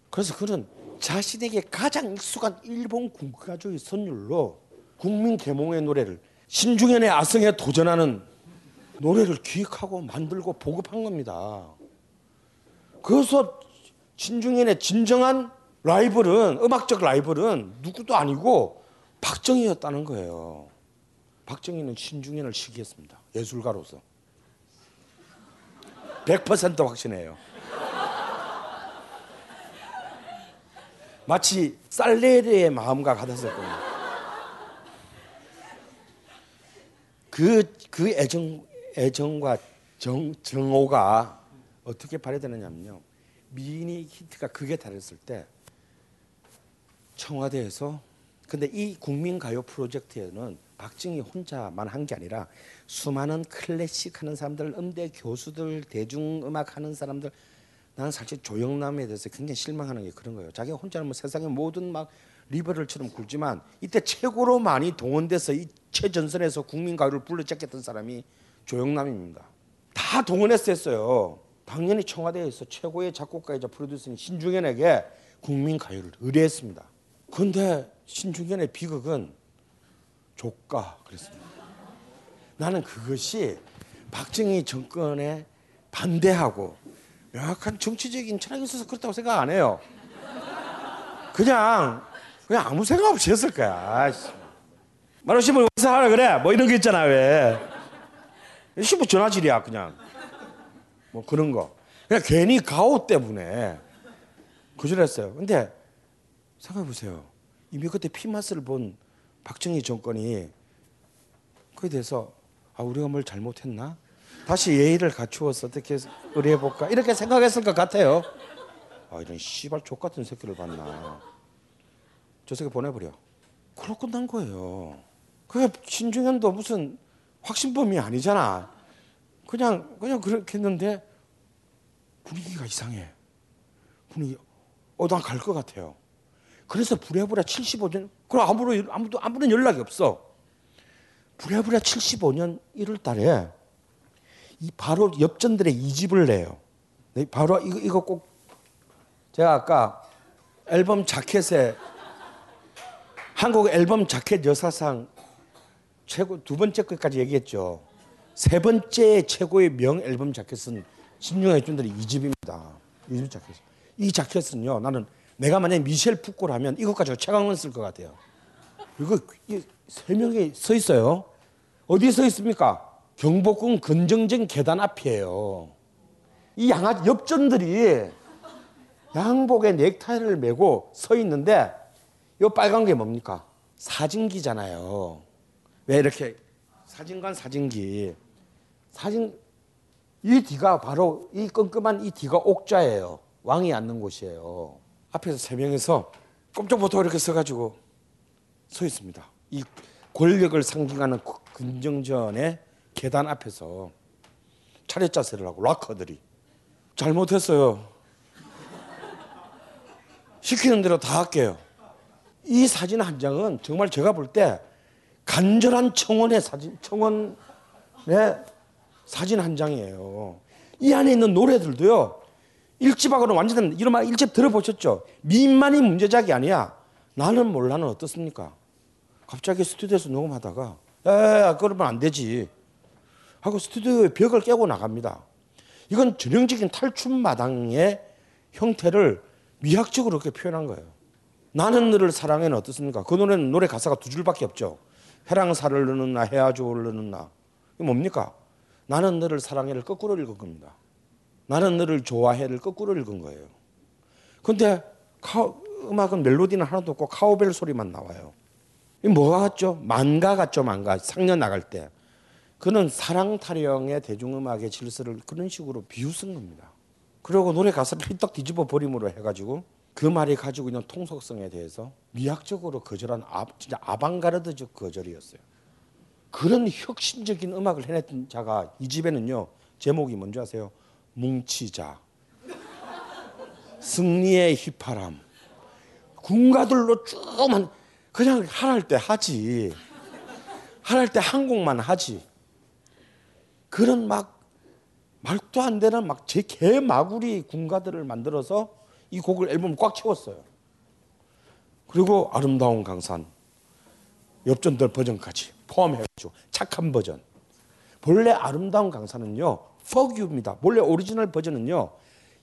그래서 그는 자신에게 가장 익숙한 일본 국가적인 선율로 국민 계몽의 노래를 신중현의 아성에 도전하는 노래를 기획하고 만들고 보급한 겁니다. 그래서 신중현의 진정한 라이벌은 음악적 라이벌은 누구도 아니고 박정희였다는 거예요. 박정희는 신중현을 시기했습니다. 예술가로서. 100% 확신해요. 마치 살레르의 마음과 같았었거든요. 그, 그 애정, 애정과 정, 정오가 어떻게 발휘되느냐면요. 미니 히트가 그게 달했을 때 청와대에서 근데 이 국민가요 프로젝트에는 박정희 혼자만 한 게 아니라 수많은 클래식 하는 사람들, 음대 교수들, 대중음악 하는 사람들 나는 사실 조영남에 대해서 굉장히 실망하는 게 그런 거예요. 자기가 혼자는 뭐 세상의 모든 막 리버럴처럼 굴지만 이때 최고로 많이 동원돼서 이 최전선에서 국민 가요를 불러잡겠던 사람이 조영남입니다. 다 동원해서 했어요. 당연히 청와대에서 최고의 작곡가이자 프로듀서인 신중현에게 국민 가요를 의뢰했습니다. 그런데 신중현의 비극은 조까 그랬습니다. 나는 그것이 박정희 정권에 반대하고 명확한 정치적인 철학이 있어서 그렇다고 생각 안 해요. 그냥 그냥 아무 생각 없이 했을 거야. 말하시면 어디서 하라 그래? 뭐 이런 거 있잖아 왜? 시부 전화질이야 그냥. 뭐 그런 거. 그냥 괜히 가오 때문에 거절했어요. 근데 생각해 보세요. 이미 그때 피마스를 본 박정희 정권이 그에 대해서 아 우리가 뭘 잘못했나? 다시 예의를 갖추어서 어떻게 의뢰해 볼까? 이렇게 생각했을 것 같아요. 아 이런 씨발 족 같은 새끼를 봤나? 저 새끼 보내버려. 그러 끝난 거예요. 그 신중현도 무슨 확신범이 아니잖아. 그냥 그냥 그렇게 했는데 분위기가 이상해. 분위기 어난 갈 것 같아요. 그래서 부랴부랴 75년 그럼 아무도 아무도 아무런 연락이 없어. 부랴부랴 75년 1월 달에 이 바로 엽전들의 이집을 내요. 네, 바로 이거 이거 꼭 제가 아까 앨범 자켓에 한국 앨범 자켓 여사상 최고 두 번째 것까지 얘기했죠. 세 번째 최고의 명 앨범 자켓은 신중의 준들의 이집입니다. 이집 자켓. 이 자켓은요. 나는 내가 만약 미셸 푸코라면 이것 가지고 최강을 쓸것 같아요. 이거 세 명이 서 있어요. 어디에 서 있습니까? 경복궁 건정전 계단 앞이에요. 이 양아 엽전들이 양복에 넥타이를 메고 서 있는데 이 빨간 게 뭡니까? 사진기잖아요. 왜 이렇게 사진관 사진기 사진 이 뒤가 바로 이 끔끔한 이 뒤가 옥좌예요. 왕이 앉는 곳이에요. 앞에서 세 명이서 꼼짝부터 이렇게 서가지고 서 있습니다. 이 권력을 상징하는 근정전의 계단 앞에서 차렷 자세를 하고 락커들이 잘못했어요. 시키는 대로 다 할게요. 이 사진 한 장은 정말 제가 볼 때 간절한 청원의 사진, 청원의 사진 한 장이에요. 이 안에 있는 노래들도요. 일집하고는 완전 이런 말 일집 들어보셨죠? 민만이 문제작이 아니야. 나는 몰라는 어떻습니까? 갑자기 스튜디오에서 녹음하다가 에 그러면 안 되지 하고 스튜디오의 벽을 깨고 나갑니다. 이건 전형적인 탈춤 마당의 형태를 미학적으로 그렇게 표현한 거예요. 나는 너를 사랑해는 어떻습니까? 그 노래는 노래 가사가 두 줄밖에 없죠. 해랑사를 넣는 나, 해아조를 넣는 나. 이게 뭡니까? 나는 너를 사랑해를 거꾸로 읽은 겁니다. 나는 너를 좋아해를 거꾸로 읽은 거예요. 근데 음악은 멜로디는 하나도 없고 카우벨 소리만 나와요. 이 뭐가 같죠? 만가 같죠, 만가. 상여 나갈 때. 그는 사랑 타령의 대중음악의 질서를 그런 식으로 비웃은 겁니다. 그리고 노래 가사를 휘떡 뒤집어 버림으로 해가지고 그 말이 가지고 있는 통속성에 대해서 미학적으로 거절한 아, 진짜 아방가르드적 거절이었어요. 그런 혁신적인 음악을 해냈던 자가 이 집에는요 제목이 뭔지 아세요? 뭉치자, 승리의 휘파람, 군가들로 쭉만 그냥 하랄 때 하지, 하랄 때 한 곡만 하지. 그런 막 말도 안 되는 막 제 개마구리 군가들을 만들어서 이 곡을 앨범 꽉 채웠어요. 그리고 아름다운 강산 엽전들 버전까지 포함해가지고 착한 버전. 본래 아름다운 강산은요 fuck you입니다. 본래 오리지널 버전은요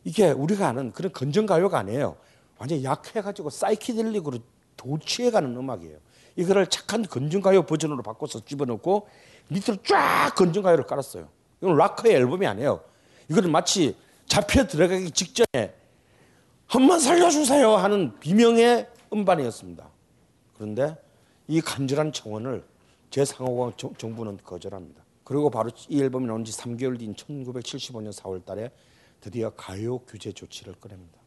이게 우리가 아는 그런 건전 가요가 아니에요. 완전 약해가지고 사이키델릭으로 도취해가는 음악이에요. 이거를 착한 건전가요 버전으로 바꿔서 집어넣고 밑으로 쫙 건전가요를 깔았어요. 이건 락커의 앨범이 아니에요. 이거는 마치 잡혀 들어가기 직전에 한번 살려주세요 하는 비명의 음반이었습니다. 그런데 이 간절한 청원을 제 상호강 정부는 거절합니다. 그리고 바로 이 앨범이 나온 지 3개월 뒤인 1975년 4월 달에 드디어 가요 규제 조치를 꺼냅니다.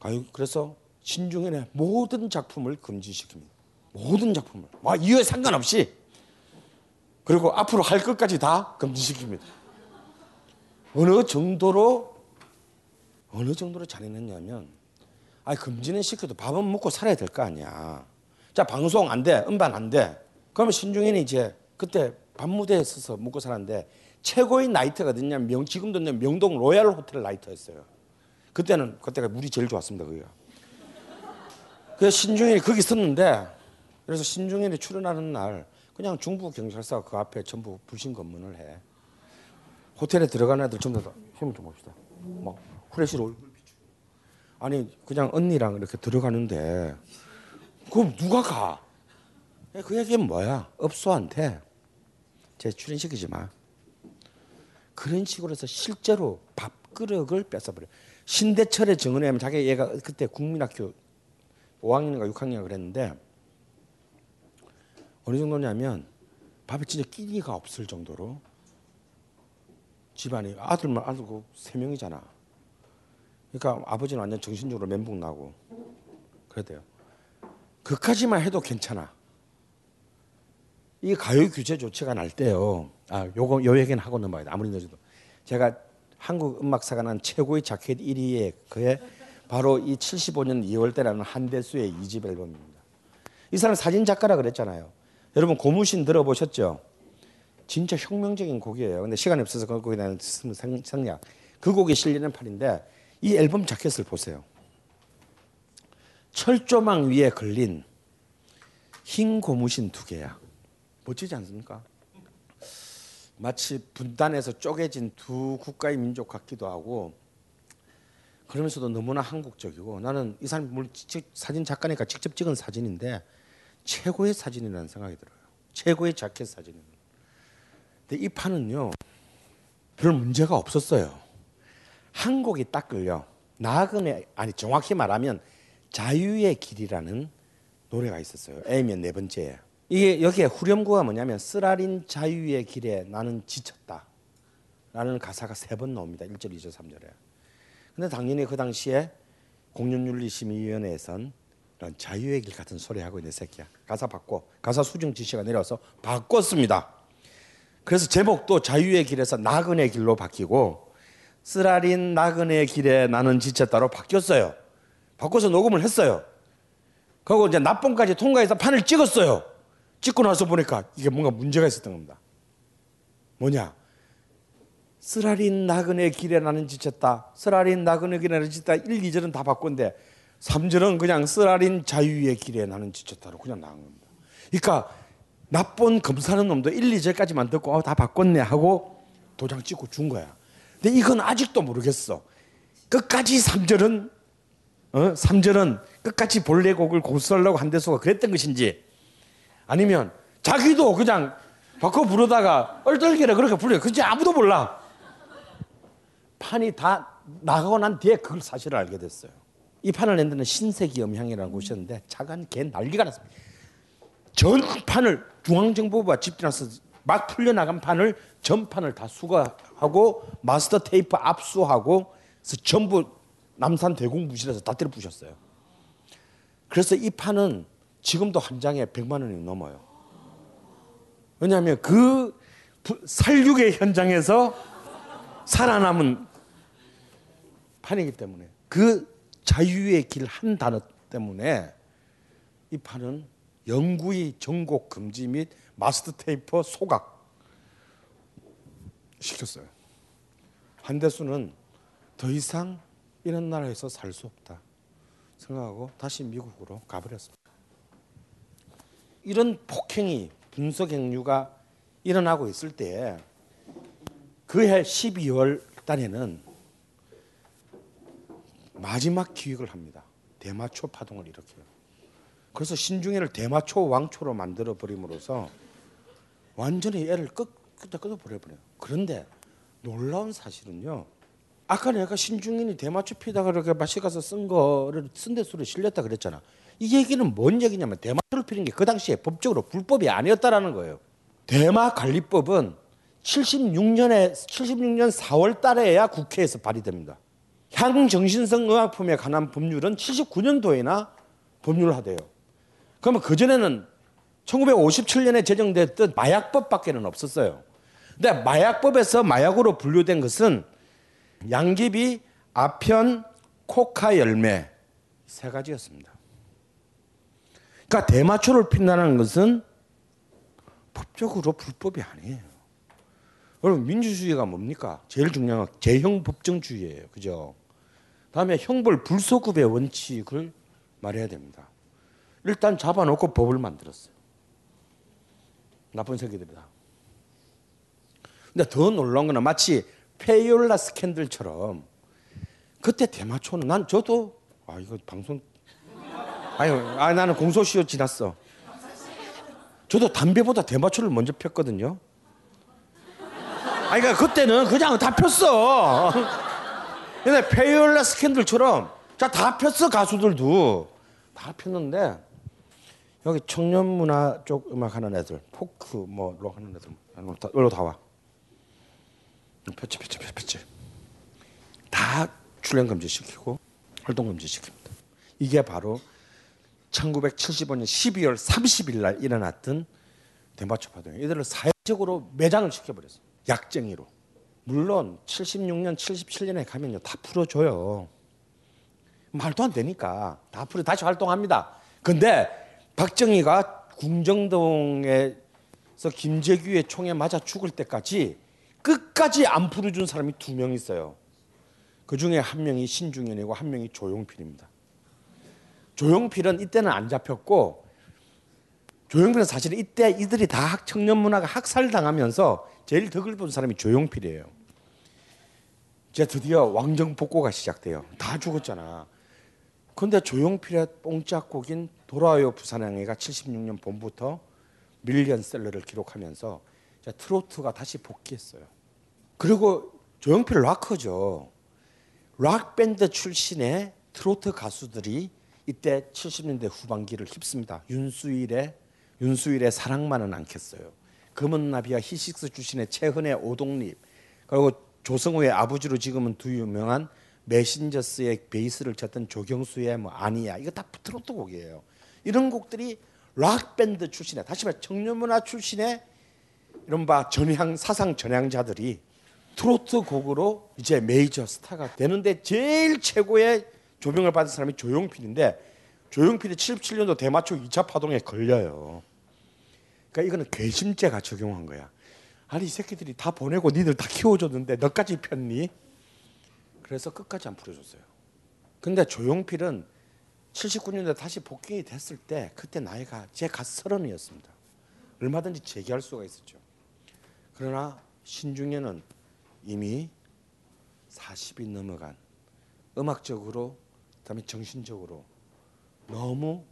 가요 그래서 신중현의 모든 작품을 금지시킵니다. 모든 작품을. 와, 이유에 상관없이. 그리고 앞으로 할 것까지 다 금지시킵니다. 어느 정도로 어느 정도로 잔인했냐면 아 금지는 시켜도 밥은 먹고 살아야 될 거 아니야. 자 방송 안 돼, 음반 안 돼. 그러면 신중현이 이제 그때 밤무대에 서서 먹고 살았는데 최고의 나이트가 어디냐 명 지금도 명동 로얄 호텔 나이트였어요. 그때는 그때가 물이 제일 좋았습니다 거기가. 그래서 신중현이 거기 있었는데 그래서 신중현이 출연하는 날 그냥 중부 경찰서가 그 앞에 전부 불신 검문을 해. 호텔에 들어가는 애들 전부 다 힘을 좀 봅시다. 막 후레쉬로 얼굴 비추. 아니 그냥 언니랑 이렇게 들어가는데 그럼 누가 가? 그 얘기는 뭐야? 업소한테 제 출연시키지 마. 그런 식으로 해서 실제로 밥그릇을 뺏어버려. 신대철의 증언에 하면 자기 얘가 그때 국민학교 5학년인가 6학년 그랬는데 어느 정도냐면 밥에 진짜 끼니가 없을 정도로 집안이 아들만 아들 그세 명이잖아. 그러니까 아버지는 완전 정신적으로 멘붕 나고 그래도요. 그까지만 해도 괜찮아. 이 가요 규제 조치가 날 때요. 아, 요거 요 얘기는 하고 넘어야 돼. 아무리 늦어도. 제가 한국 음악사가 난 최고의 자켓 1위에 그에 바로 이 75년 2월 때라는 한대수의 2집 앨범입니다. 이 사람 사진 작가라 그랬잖아요. 여러분 고무신 들어보셨죠? 진짜 혁명적인 곡이에요. 근데 시간이 없어서 그 곡에 대한 생략. 그 곡이 실리는 판인데 이 앨범 자켓을 보세요. 철조망 위에 걸린 흰 고무신 두 개야. 멋지지 않습니까? 마치 분단에서 쪼개진 두 국가의 민족 같기도 하고 그러면서도 너무나 한국적이고 나는 이 사람이 사진 작가니까 직접 찍은 사진인데 최고의 사진이라는 생각이 들어요. 최고의 자켓 사진은. 근데 이 판은요 별 문제가 없었어요. 한 곡이 딱 걸려. 나그네 아니 정확히 말하면 자유의 길이라는 노래가 있었어요. A면 네 번째에. 이게 여기에 후렴구가 뭐냐면 쓰라린 자유의 길에 나는 지쳤다. 라는 가사가 세 번 나옵니다. 1절, 2절, 3절에. 근데 당연히 그 당시에 공연윤리심의위원회에선 이런 자유의 길 같은 소리 하고 있는 새끼야. 가사 바꿔. 가사 수정 지시가 내려서 바꿨습니다. 그래서 제목도 자유의 길에서 나그네 길로 바뀌고 쓰라린 나그네 길에 나는 지쳤다로 바뀌었어요. 바꿔서 녹음을 했어요. 그리고 이제 납본까지 통과해서 판을 찍었어요. 찍고 나서 보니까 이게 뭔가 문제가 있었던 겁니다. 뭐냐? 쓰라린 나그네 길에 나는 지쳤다. 쓰라린 나그네 길에 나는 지쳤다. 1, 2절은 다 바꾼데 3절은 그냥 쓰라린 자유의 길에 나는 지쳤다로 그냥 나온 겁니다. 그러니까 나쁜 검사는 놈도 1, 2절까지만 듣고 어, 다 바꿨네 하고 도장 찍고 준 거야. 근데 이건 아직도 모르겠어. 끝까지 3절은 어? 3절은 끝까지 본래 곡을 고수하려고 한대수가 그랬던 것인지 아니면 자기도 그냥 바꿔 부르다가 얼떨결에 그렇게 불러요. 그지 아무도 몰라. 판이 다 나가고 난 뒤에 그걸 사실을 알게 됐어요. 이 판을 낸 데는 신세기 음향이라는 곳이었는데 차관 개 난리가 났습니다. 전 판을 중앙정보부가 집들어서 막 풀려나간 판을 전판을 다 수거하고 마스터 테이프 압수하고 그래서 전부 남산 대공부실에서 다 때려 부셨어요. 그래서 이 판은 지금도 한 장에 100만 원이 넘어요. 왜냐하면 그 살육의 현장에서 살아남은 판이기 때문에 그 자유의 길 한 단어 때문에 이 판은 영구히 전곡 금지 및 마스터 테이프 소각 시켰어요. 한대수는 더 이상 이런 나라에서 살 수 없다 생각하고 다시 미국으로 가버렸습니다. 이런 폭행이 분석 행류가 일어나고 있을 때 그해 12월 달에는 마지막 기획을 합니다. 대마초 파동을 일으켜요. 그래서 신중현을 대마초 왕초로 만들어 버림으로써 완전히 애를 끝 끝에 끊어버려버려요. 그런데 놀라운 사실은요. 아까 내가 신중현이 대마초 피다가 그렇게 마시 가서 쓴 거를 쓴 대수로 실렸다 그랬잖아. 이 얘기는 뭔 얘기냐면 대마초를 피는 게 그 당시에 법적으로 불법이 아니었다라는 거예요. 대마 관리법은 76년에 76년 4월 달에야 국회에서 발의됩니다. 향정신성 의약품에 관한 법률은 79년도에나 법률화돼요. 그러면 그 전에는 1957년에 제정됐던 마약법밖에는 없었어요. 근데 마약법에서 마약으로 분류된 것은 양귀비, 아편, 코카 열매 세 가지였습니다. 그러니까 대마초를 핀다는 것은 법적으로 불법이 아니에요. 여러분 민주주의가 뭡니까? 제일 중요한 건 제형 법정주의예요. 그죠? 다음에 형벌 불소급의 원칙을 말해야 됩니다. 일단 잡아놓고 법을 만들었어요. 나쁜 새끼들이다. 근데 더 놀라운 거는 마치 페이올라 스캔들처럼 그때 대마초는 난 저도 아 이거 방송 아유 아 나는 공소시효 지났어. 저도 담배보다 대마초를 먼저 폈거든요. 아니 그러니까 그때는 그냥 다 폈어. 근데 페이올라 스캔들처럼 자 다 폈어 가수들도 다 폈는데 여기 청년 문화 쪽 음악 하는 애들 포크 뭐로 하는 애들 일로 다 와. 폈지 폈지 폈지. 다 출연 금지 시키고 활동 금지 시킵니다. 이게 바로 1975년 12월 30일 날 일어났던 대마초 파동이에요. 이들을 사회적으로 매장을 시켜버렸어요. 약쟁이로. 물론 76년, 77년에 가면요 다 풀어줘요. 말도 안 되니까 다 풀어 다시 활동합니다. 근데 박정희가 궁정동에서 김재규의 총에 맞아 죽을 때까지 끝까지 안 풀어준 사람이 두 명 있어요. 그 중에 한 명이 신중현이고 한 명이 조용필입니다. 조용필은 이때는 안 잡혔고 조용필은 사실 이때 이들이 다 청년 문화가 학살당하면서 제일 덕을 본 사람이 조용필이에요. 이제 드디어 왕정 복고가 시작돼요. 다 죽었잖아. 근데 조용필의 뽕짝곡인 돌아와요 부산항해가 76년 봄부터 밀리언셀러를 기록하면서 트로트가 다시 복귀했어요. 그리고 조용필 락커죠. 락 밴드 출신의 트로트 가수들이 이때 70년대 후반기를 휩씁니다. 윤수일의 윤수일의 사랑만은 않겠어요. 검은나비와 히식스 출신의 최헌의 오동잎 그리고 조승우의 아버지로 지금은 두 유명한 메신저스의 베이스를 쳤던 조경수의 뭐 아니야 이거 다 트로트 곡이에요. 이런 곡들이 락 밴드 출신의 다시 말해 청년 문화 출신의 이른바 전향 사상 전향자들이 트로트 곡으로 이제 메이저 스타가 되는데 제일 최고의 조명을 받은 사람이 조용필인데 조용필이 77년도 대마초 2차 파동에 걸려요. 그러니까 이거는 괘씸죄가 적용한 거야. 아니 이 새끼들이 다 보내고 니들 다 키워줬는데 너까지 폈니? 그래서 끝까지 안 풀어줬어요. 근데 조용필은 79년도에 다시 복귀 됐을 때 그때 나이가 제가 서른이었습니다. 얼마든지 재기할 수가 있었죠. 그러나 신중현은 이미 40이 넘어간 음악적으로 그다음에 정신적으로 너무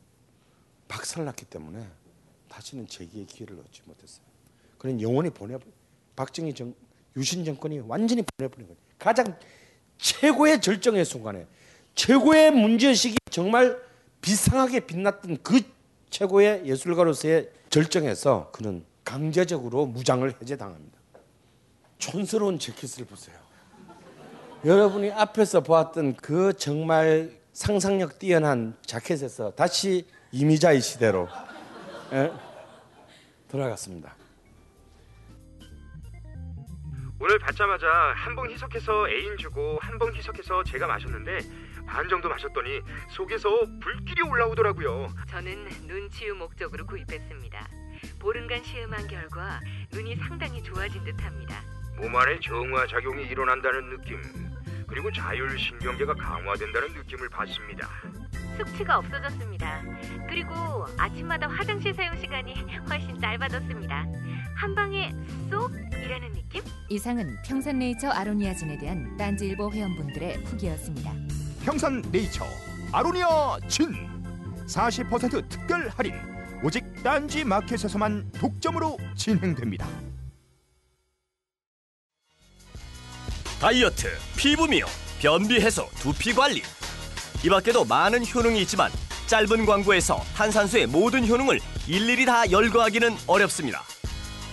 박살났기 때문에 다시는 재기의 기회를 얻지 못했어요. 그는 영원히 보내 박정희 정 유신 정권이 완전히 보내버린 거예요. 가장 최고의 절정의 순간에 최고의 문제의식이 정말 비상하게 빛났던 그 최고의 예술가로서의 절정에서 그는 강제적으로 무장을 해제당합니다. 촌스러운 재킷을 보세요. 여러분이 앞에서 보았던 그 정말 상상력 뛰어난 자켓에서 다시 이미자의 시대로 예? 돌아갔습니다. 오늘 받자마자 한 봉 희석해서 애인 주고 한 봉 희석해서 제가 마셨는데 반 정도 마셨더니 속에서 불길이 올라오더라고요. 저는 눈치유 목적으로 구입했습니다. 보름간 시음한 결과 눈이 상당히 좋아진 듯합니다. 몸 안에 정화 작용이 일어난다는 느낌 그리고 자율신경계가 강화된다는 느낌을 받습니다. 숙취가 없어졌습니다. 그리고 아침마다 화장실 사용 시간이 훨씬 짧아졌습니다. 한 방에 쏙 이라는 느낌? 이상은 평산네이처 아로니아진에 대한 딴지일보 회원분들의 후기였습니다. 평산 네이처 아로니아 진 40% 특별 할인 오직 딴지 마켓에서만 독점으로 진행됩니다. 다이어트, 피부 미용, 변비 해소, 두피 관리. 이 밖에도 많은 효능이 있지만 짧은 광고에서 탄산수의 모든 효능을 일일이 다 열거하기는 어렵습니다.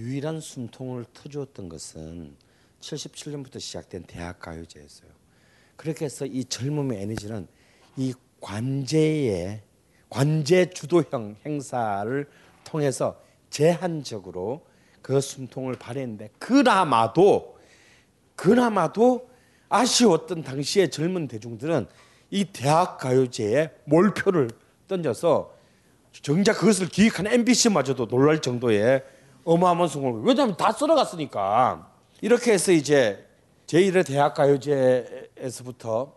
유일한 숨통을 터주었던 것은 77년부터 시작된 대학 가요제였어요. 그렇게 해서 이 젊음의 에너지는 이 관제의 관제 주도형 행사를 통해서 제한적으로 그 숨통을 발휘했는데 그나마도 그나마도 아쉬웠던 당시의 젊은 대중들은 이 대학 가요제에 몰표를 던져서 정작 그것을 기획한 MBC마저도 놀랄 정도의 어마어마한 성공을 왜냐하면 다 쓸어갔으니까 이렇게 해서 이제 제1회 대학 가요제에서부터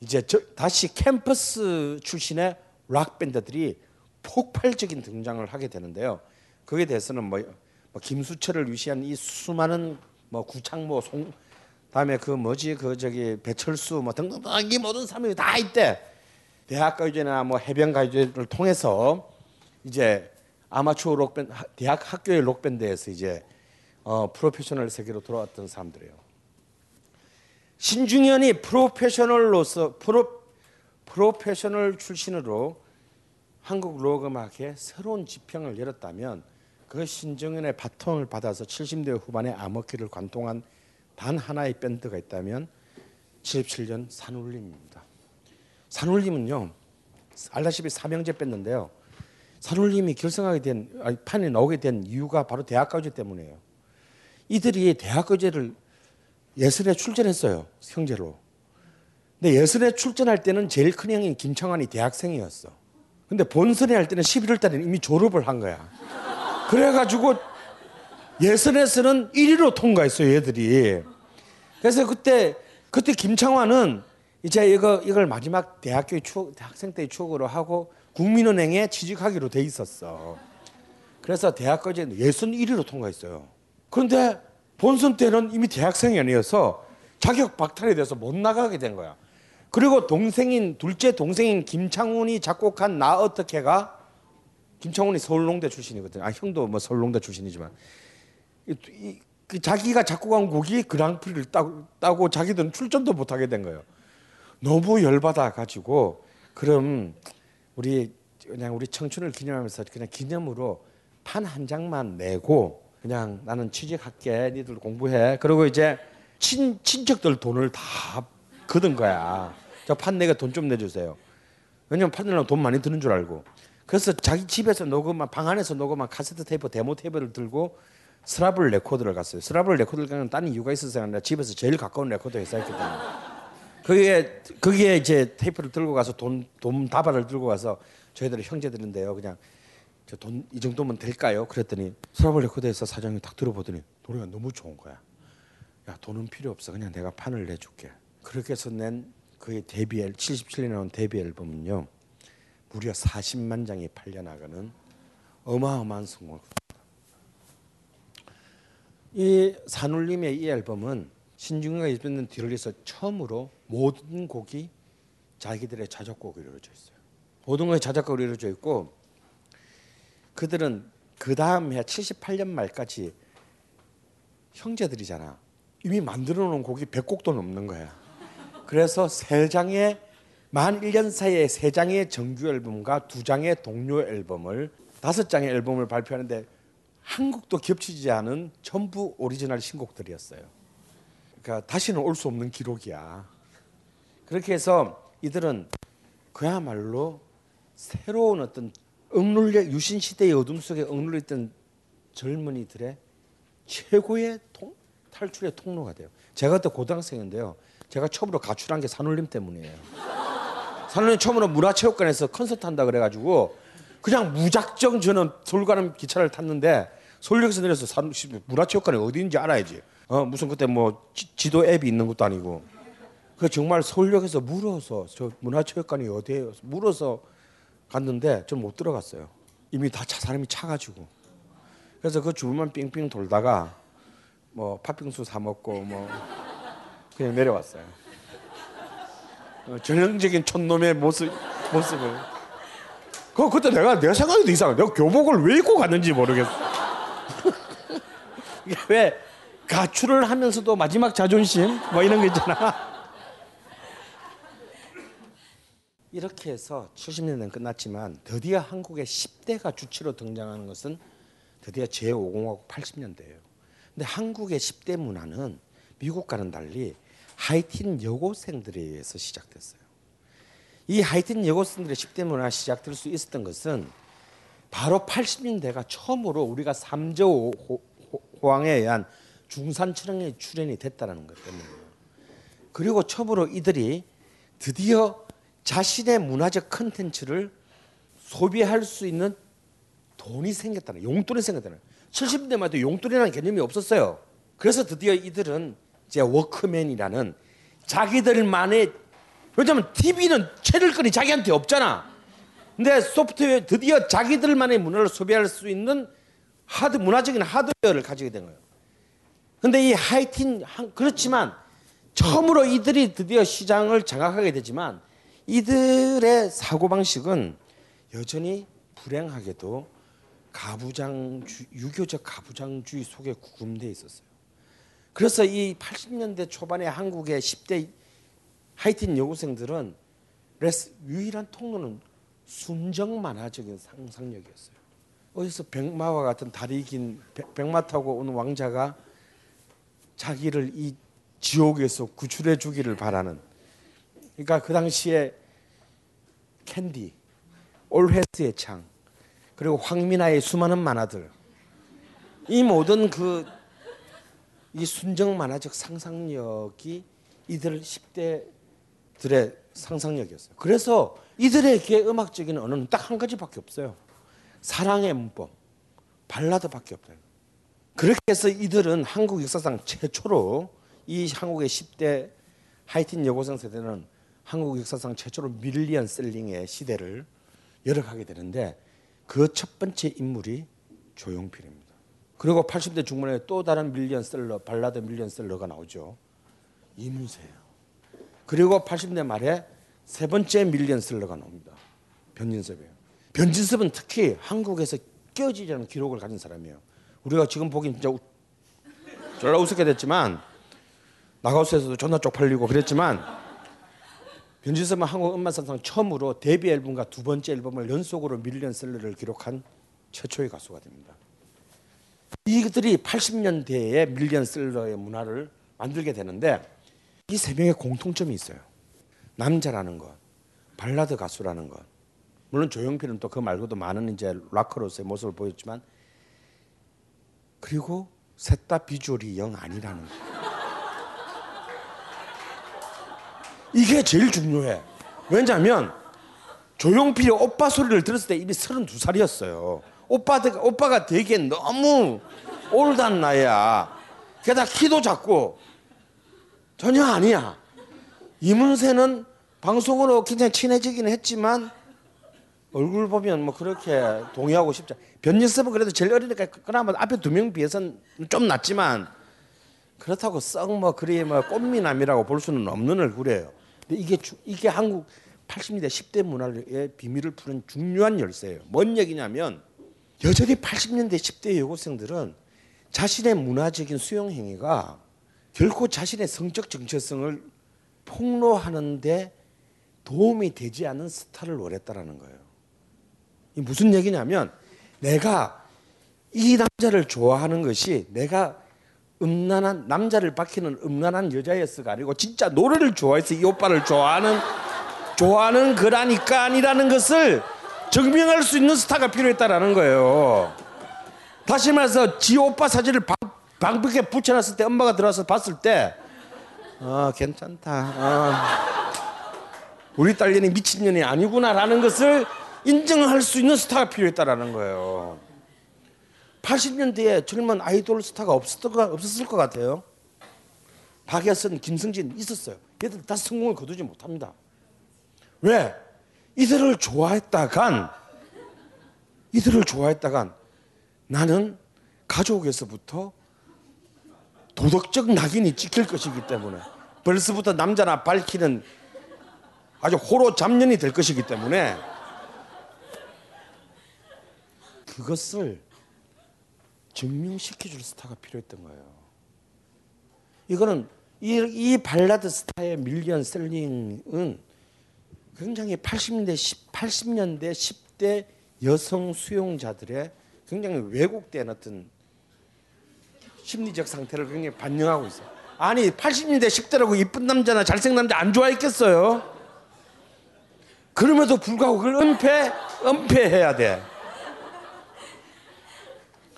이제 저, 다시 캠퍼스 출신의 락 밴드들이 폭발적인 등장을 하게 되는데요. 거기에 대해서는 뭐, 뭐 김수철을 위시한 이 수많은 뭐 구창모 송 다음에 그 뭐지 그 저기 배철수 뭐 등등등 이 모든 사람이 다 있대. 대학 가요제나 뭐 해변 가요제를 통해서 이제 아마추어 록밴드 대학 학교의 록밴드에서 이제 어, 프로페셔널 세계로 돌아왔던 사람들이에요. 신중현이 프로페셔널로서 프로 프로페셔널 출신으로 한국 록 음악에 새로운 지평을 열었다면 그 신중현의 바통을 받아서 70대 후반에 암흑기를 관통한 단 하나의 밴드가 있다면 77년 산울림입니다. 산울림은요 알다시피 삼형제 밴드인데요. 산울림이 결성하게 된 아니, 판에 나오게 된 이유가 바로 대학가요제 때문이에요. 이들이 대학가요제를 예선에 출전했어요 형제로. 근데 예선에 출전할 때는 제일 큰 형인 김창완이 대학생이었어. 근데 본선에 할 때는 11월 달에 이미 졸업을 한 거야. 그래가지고 예선에서는 1위로 통과했어요 얘들이. 그래서 그때 그때 김창완은 이제 이거 이걸 마지막 대학교의 추억, 학생 때의 추억으로 하고 국민은행에 취직하기로 돼 있었어. 그래서 대학까지 예선 1위로 통과했어요. 그런데 본선 때는 이미 대학생이 아니어서 자격 박탈이 돼서 못 나가게 된 거야. 그리고 동생인 둘째 동생인 김창훈이 작곡한 나 어떻게가 김창훈이 서울농대 출신이거든. 아 형도 뭐 서울농대 출신이지만 이, 이, 그 자기가 작곡한 곡이 그랑프리를 따고, 따고 자기들은 출전도 못 하게 된 거예요. 너무 열받아 가지고 그럼 우리 그냥 우리 청춘을 기념하면서 그냥 기념으로 판 한 장만 내고 그냥 나는 취직할게 니들 공부해. 그리고 이제 친 친척들 돈을 다 거둔 거야. 저 판 내가 돈 좀 내주세요. 왜냐면 판 내려면 돈 많이 드는 줄 알고. 그래서 자기 집에서 녹음한 방 안에서 녹음한 카세트 테이프 데모 테이프를 들고 서라벌 레코드를 갔어요. 서라벌 레코드를 가는 딴 이유가 있어서 아니라 집에서 제일 가까운 레코드 회사였기 때문에 거기에 거기에 이제 테이프를 들고 가서 돈 돈 다발을 들고 가서 저희들 형제들인데요. 그냥 저 돈 이 정도면 될까요? 그랬더니 서라벌 레코드에서 사장이 딱 들어보더니 노래가 너무 좋은 거야. 야 돈은 필요 없어. 그냥 내가 판을 내줄게. 그렇게 해서 낸 그의 데뷔 앨 77년에 나온 데뷔 앨범은요. 무려 40만 장이 팔려 나가는 어마어마한 성공을 이 산울림의 이 앨범은 신중현과 이집는 뒤를 이어서 처음으로 모든 곡이 자기들의 자작곡으로 이루어져 있어요. 모든 곡이 자작곡으로 이루어져 있고 그들은 그 다음 해 78년 말까지 형제들이잖아. 이미 만들어 놓은 곡이 100곡도 넘는 거야. 그래서 세 장의 만 1년 사이에 세 장의 정규 앨범과 두 장의 동요 앨범을 다섯 장의 앨범을 발표하는데 한 곡도 겹치지 않은 전부 오리지널 신곡들이었어요. 그러니까 다시는 올 수 없는 기록이야. 그렇게 해서 이들은 그야말로 새로운 어떤 억눌려 유신 시대의 어둠 속에 억눌려 있던 젊은이들의 최고의 통, 탈출의 통로가 돼요. 제가 그때 고등학생인데요. 제가 처음으로 가출한 게 산울림 때문이에요. 산울림 처음으로 문화체육관에서 콘서트 한다 그래가지고 그냥 무작정 저는 서울 가는 기차를 탔는데 서울역에서 내려서 산, 문화체육관이 어디인지 알아야지. 어 무슨 그때 뭐 지, 도 앱이 있는 것도 아니고. 그 정말 서울역에서 물어서 저 문화체육관이 어디에요? 물어서 갔는데 좀못 들어갔어요. 이미 다 차, 사람이 차가지고. 그래서 그 주변만 삥삥 돌다가 뭐 팥빙수 사 먹고 뭐 그냥 내려왔어요. 어, 전형적인 촌놈의 모습 모습을. 그 그때 내가 내 생각에도 이상해. 내가 교복을 왜 입고 갔는지 모르겠어. 왜 가출을 하면서도 마지막 자존심 뭐 이런 거 있잖아. 이렇게 해서 70년대는 끝났지만 드디어 한국의 10대가 주체로 등장하는 것은 드디어 제5공화국 80년대예요. 근데 한국의 10대 문화는 미국과는 달리 하이틴 여고생들에 의해서 시작됐어요. 이 하이틴 여고생들의 10대 문화가 시작될 수 있었던 것은 바로 80년대가 처음으로 우리가 삼저 호황에 의한 중산층의 출현이 됐다는 것 때문이에요. 그리고 처음으로 이들이 드디어 자신의 문화적 컨텐츠를 소비할 수 있는 돈이 생겼다는 용돈이 생겼다는 70년대만 해도 용돈이라는 개념이 없었어요. 그래서 드디어 이들은 이제 워크맨이라는 자기들만의 왜냐면 TV는 채널권이 자기한테 없잖아. 근데 소프트웨어 드디어 자기들만의 문화를 소비할 수 있는 하드 문화적인 하드웨어를 가지게 된 거예요. 근데 이 하이틴 그렇지만 처음으로 이들이 드디어 시장을 장악하게 되지만 이들의 사고 방식은 여전히 불행하게도 가부장 유교적 가부장주의 속에 구금돼 있었어요. 그래서 이 80년대 초반에 한국의 10대 하이틴 여고생들은 레스, 유일한 통로는 순정 만화적인 상상력이었어요. 어디서 백마와 같은 다리 긴 백마 타고 온 왕자가 자기를 이 지옥에서 구출해 주기를 바라는 그러니까 그 당시에 캔디, 올훼스의 창, 그리고 황미나의 수많은 만화들 이 모든 그 이 순정 만화적 상상력이 이들 10대들의 상상력이었어요. 그래서 이들에게 음악적인 언어는 딱 한 가지밖에 없어요. 사랑의 문법, 발라드밖에 없어요. 그렇게 해서 이들은 한국 역사상 최초로 이 한국의 10대 하이틴 여고생 세대는 한국 역사상 최초로 밀리언 셀링의 시대를 열어가게 되는데 그 첫 번째 인물이 조용필입니다. 그리고 80대 중반에 또 다른 밀리언 셀러, 발라드 밀리언 셀러가 나오죠. 이문세예요. 그리고 80대 말에 세 번째 밀리언 셀러가 나옵니다. 변진섭이에요. 변진섭은 특히 한국에서 깨어지지 않은 기록을 가진 사람이에요. 우리가 지금 보기엔 진짜 우, 졸라 우습게 됐지만 나가수에서도 존나 쪽팔리고 그랬지만 변진섭은 한국 음악사상 처음으로 데뷔 앨범과 두 번째 앨범을 연속으로 밀리언셀러를 기록한 최초의 가수가 됩니다. 이들이 80년대에 밀리언셀러의 문화를 만들게 되는데 이 세 명의 공통점이 있어요. 남자라는 것, 발라드 가수라는 것. 물론 조용필은 또 그 말고도 많은 이제 락커로서의 모습을 보였지만 그리고 셋 다 비주얼이 영 아니라는 것. 이게 제일 중요해. 왜냐하면 조용필이 오빠 소리를 들었을 때 이미 32살이었어요. 오빠, 오빠가 되기엔 너무 올드한 나이야. 게다가 키도 작고 전혀 아니야. 이문세는 방송으로 굉장히 친해지긴 했지만 얼굴 보면 뭐 그렇게 동의하고 싶지 변진섭은 그래도 제일 어리니까 그나마 앞에 두 명 비해서는 좀 낫지만 그렇다고 썩 뭐 그리 뭐 꽃미남이라고 볼 수는 없는 얼굴이에요. 근데 이게 주, 이게 한국 80년대 10대 문화의 비밀을 푸는 중요한 열쇠예요. 뭔 얘기냐면 여전히 80년대 10대 여고생들은 자신의 문화적인 수용 행위가 결코 자신의 성적 정체성을 폭로하는데 도움이 되지 않는 스타를 원했다라는 거예요. 이 무슨 얘기냐면 내가 이 남자를 좋아하는 것이 내가 음란한 남자를 밝히는 음란한 여자였어가 아니고 진짜 노래를 좋아해서 이 오빠를 좋아하는 좋아하는 거라니까 아니라는 것을 증명할 수 있는 스타가 필요했다라는 거예요. 다시 말해서 지 오빠 사진을 방, 방벽에 붙여놨을 때 엄마가 들어와서 봤을 때 어, 괜찮다. 어, 우리 딸년이 미친년이 아니구나라는 것을 인정할 수 있는 스타가 필요했다라는 거예요. 80년대에 젊은 아이돌 스타가 없었을 것 같아요. 박예선, 김승진 있었어요. 얘들 다 성공을 거두지 못합니다. 왜? 이들을 좋아했다간 이들을 좋아했다간 나는 가족에서부터 도덕적 낙인이 찍힐 것이기 때문에 벌써부터 남자나 밝히는 아주 호로 잡년이 될 것이기 때문에 그것을 증명시켜줄 스타가 필요했던 거예요. 이거는 이, 이 발라드 스타의 밀리언 셀링은 굉장히 80년대 10, 80년대 10대 여성 수용자들의 굉장히 왜곡된 어떤 심리적 상태를 굉장히 반영하고 있어요. 아니 80년대 10대라고 이쁜 남자나 잘생긴 남자 안 좋아했겠어요? 그럼에도 불구하고 그걸 은폐 은폐해야 돼.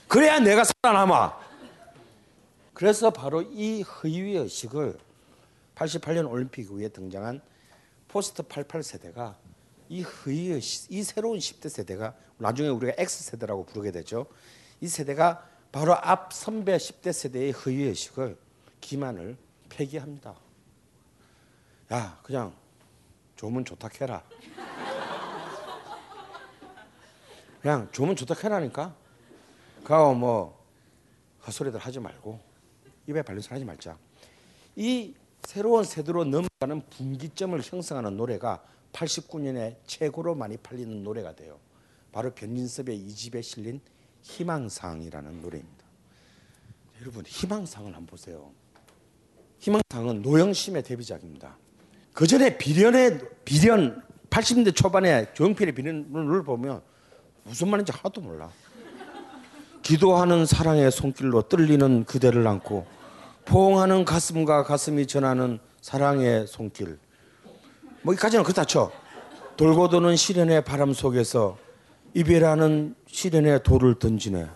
그래야 내가 살아남아. 그래서 바로 이 허위 의식을 88년 올림픽 이후에 등장한 포스트 88 세대가 이 허위 의식, 이 새로운 10대 세대가 나중에 우리가 X 세대라고 부르게 되죠. 이 세대가 바로 앞 선배 10대 세대의 허위 의식을 기만을 폐기합니다. 야, 그냥 좋으면 좋다 해라. 그냥 좋으면 좋다 해라니까. 그하고 뭐 헛소리들 하지 말고 입에 소리 하지 말자. 이 새로운 세대로 넘어가는 분기점을 형성하는 노래가 89년에 최고로 많이 팔리는 노래가 돼요. 바로 변진섭의 이 집에 실린 희망상이라는 노래입니다. 여러분 희망상을 한번 보세요. 희망상은 노영심의 데뷔작입니다. 그 전에 비련의 비련 80년대 초반에 조용필의 비련을 보면 무슨 말인지 하나도 몰라. 기도하는 사랑의 손길로 떨리는 그대를 안고 포옹하는 가슴과 가슴이 전하는 사랑의 손길. 뭐 여기까지는 그렇다 쳐. 돌고 도는 시련의 바람 속에서 이별하는 시련의 돌을 던지네.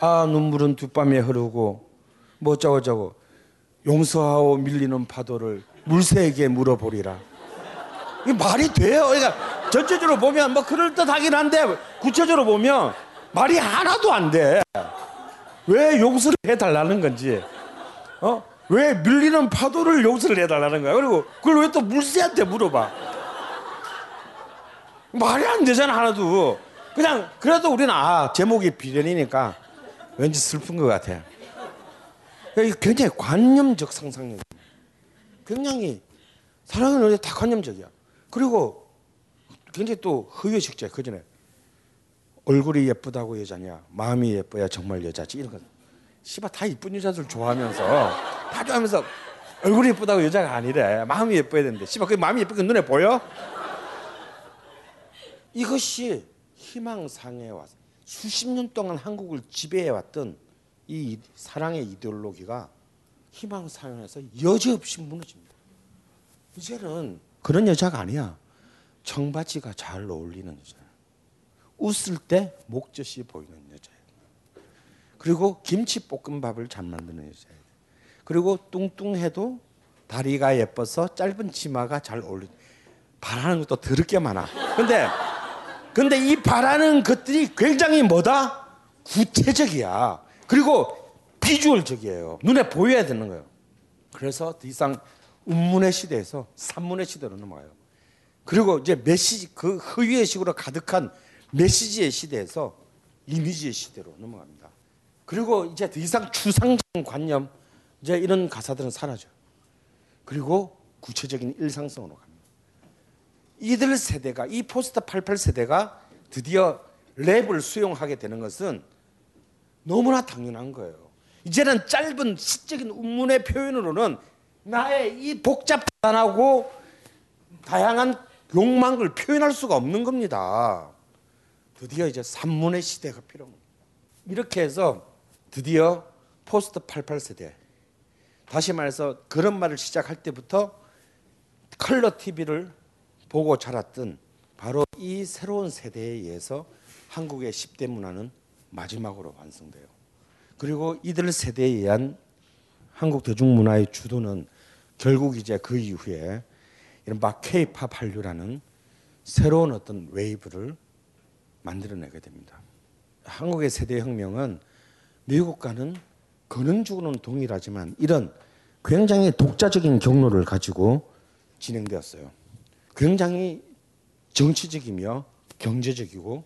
아 눈물은 뒷밤에 흐르고 뭐 어쩌고 저쩌고 용서하고 밀리는 파도를 물새에게 물어보리라. 이게 말이 돼요. 그러니까 전체적으로 보면 뭐 그럴듯하긴 한데 구체적으로 보면 말이 하나도 안 돼. 왜 용서를 해달라는 건지, 어? 왜 밀리는 파도를 용서를 해달라는 거야? 그리고 그걸 왜 또 물새한테 물어봐? 말이 안 되잖아 하나도. 그냥 그래도 우리는 아 제목이 비련이니까 왠지 슬픈 것 같아. 굉장히 관념적 상상력. 굉장히 사랑은 원래 다 관념적이야. 그리고 굉장히 또 허위의식자 그 전에 얼굴이 예쁘다고 여자냐 마음이 예뻐야 정말 여자지 이런 거 씨발 다 이쁜 여자들 좋아하면서 다 좋아하면서 얼굴이 예쁘다고 여자가 아니래 마음이 예뻐야 되는데 씨발 그 마음이 예쁘게 눈에 보여? 이것이 희망상에 와서 수십 년 동안 한국을 지배해 왔던 이 사랑의 이데올로기가 희망상에서 여지없이 무너집니다. 이제는 그런 여자가 아니야. 청바지가 잘 어울리는 여자. 웃을 때 목젖이 보이는 여자예요. 그리고 김치 볶음밥을 잘 만드는 여자예요. 그리고 뚱뚱해도 다리가 예뻐서 짧은 치마가 잘 어울리. 바라는 것도 더럽게 많아. 근데 근데 이 바라는 것들이 굉장히 뭐다? 구체적이야. 그리고 비주얼적이에요. 눈에 보여야 되는 거예요. 그래서 더 이상 운문의 시대에서 산문의 시대로 넘어가요. 그리고 이제 메시지 그 허위의 식으로 가득한 메시지의 시대에서 이미지의 시대로 넘어갑니다. 그리고 이제 더 이상 추상적인 관념 이제 이런 가사들은 사라져. 그리고 구체적인 일상성으로 갑니다. 이들 세대가 이 포스트 88 세대가 드디어 랩을 수용하게 되는 것은 너무나 당연한 거예요. 이제는 짧은 시적인 운문의 표현으로는 나의 이 복잡하고 다양한 욕망을 표현할 수가 없는 겁니다. 드디어 이제 산문의 시대가 필요합니다. 이렇게 해서 드디어 포스트 88 세대 다시 말해서 걸음마를 시작할 때부터 컬러 TV를 보고 자랐던 바로 이 새로운 세대에 의해서 한국의 10대 문화는 마지막으로 완성돼요. 그리고 이들 세대에 의한 한국 대중문화의 주도는 결국 이제 그 이후에 이른바 K-팝 한류라는 새로운 어떤 웨이브를 만들어내게 됩니다. 한국의 세대 혁명은 미국과는 근원적으로는 동일하지만 이런 굉장히 독자적인 경로를 가지고 진행되었어요. 굉장히 정치적이며 경제적이고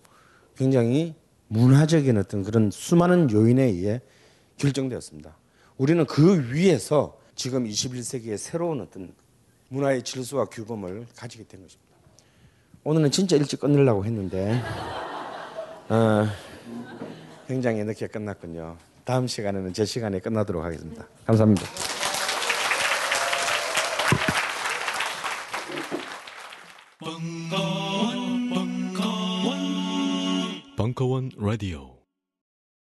굉장히 문화적인 어떤 그런 수많은 요인에 의해 결정되었습니다. 우리는 그 위에서 지금 21세기의 새로운 어떤 문화의 질서와 규범을 가지게 된 것입니다. 오늘은 진짜 일찍 끝내려고 했는데 어, 굉장히 늦게 끝났군요. 다음 시간에는 제 시간에 끝나도록 하겠습니다. 감사합니다. 벙커원, 벙커원, 벙커원 라디오.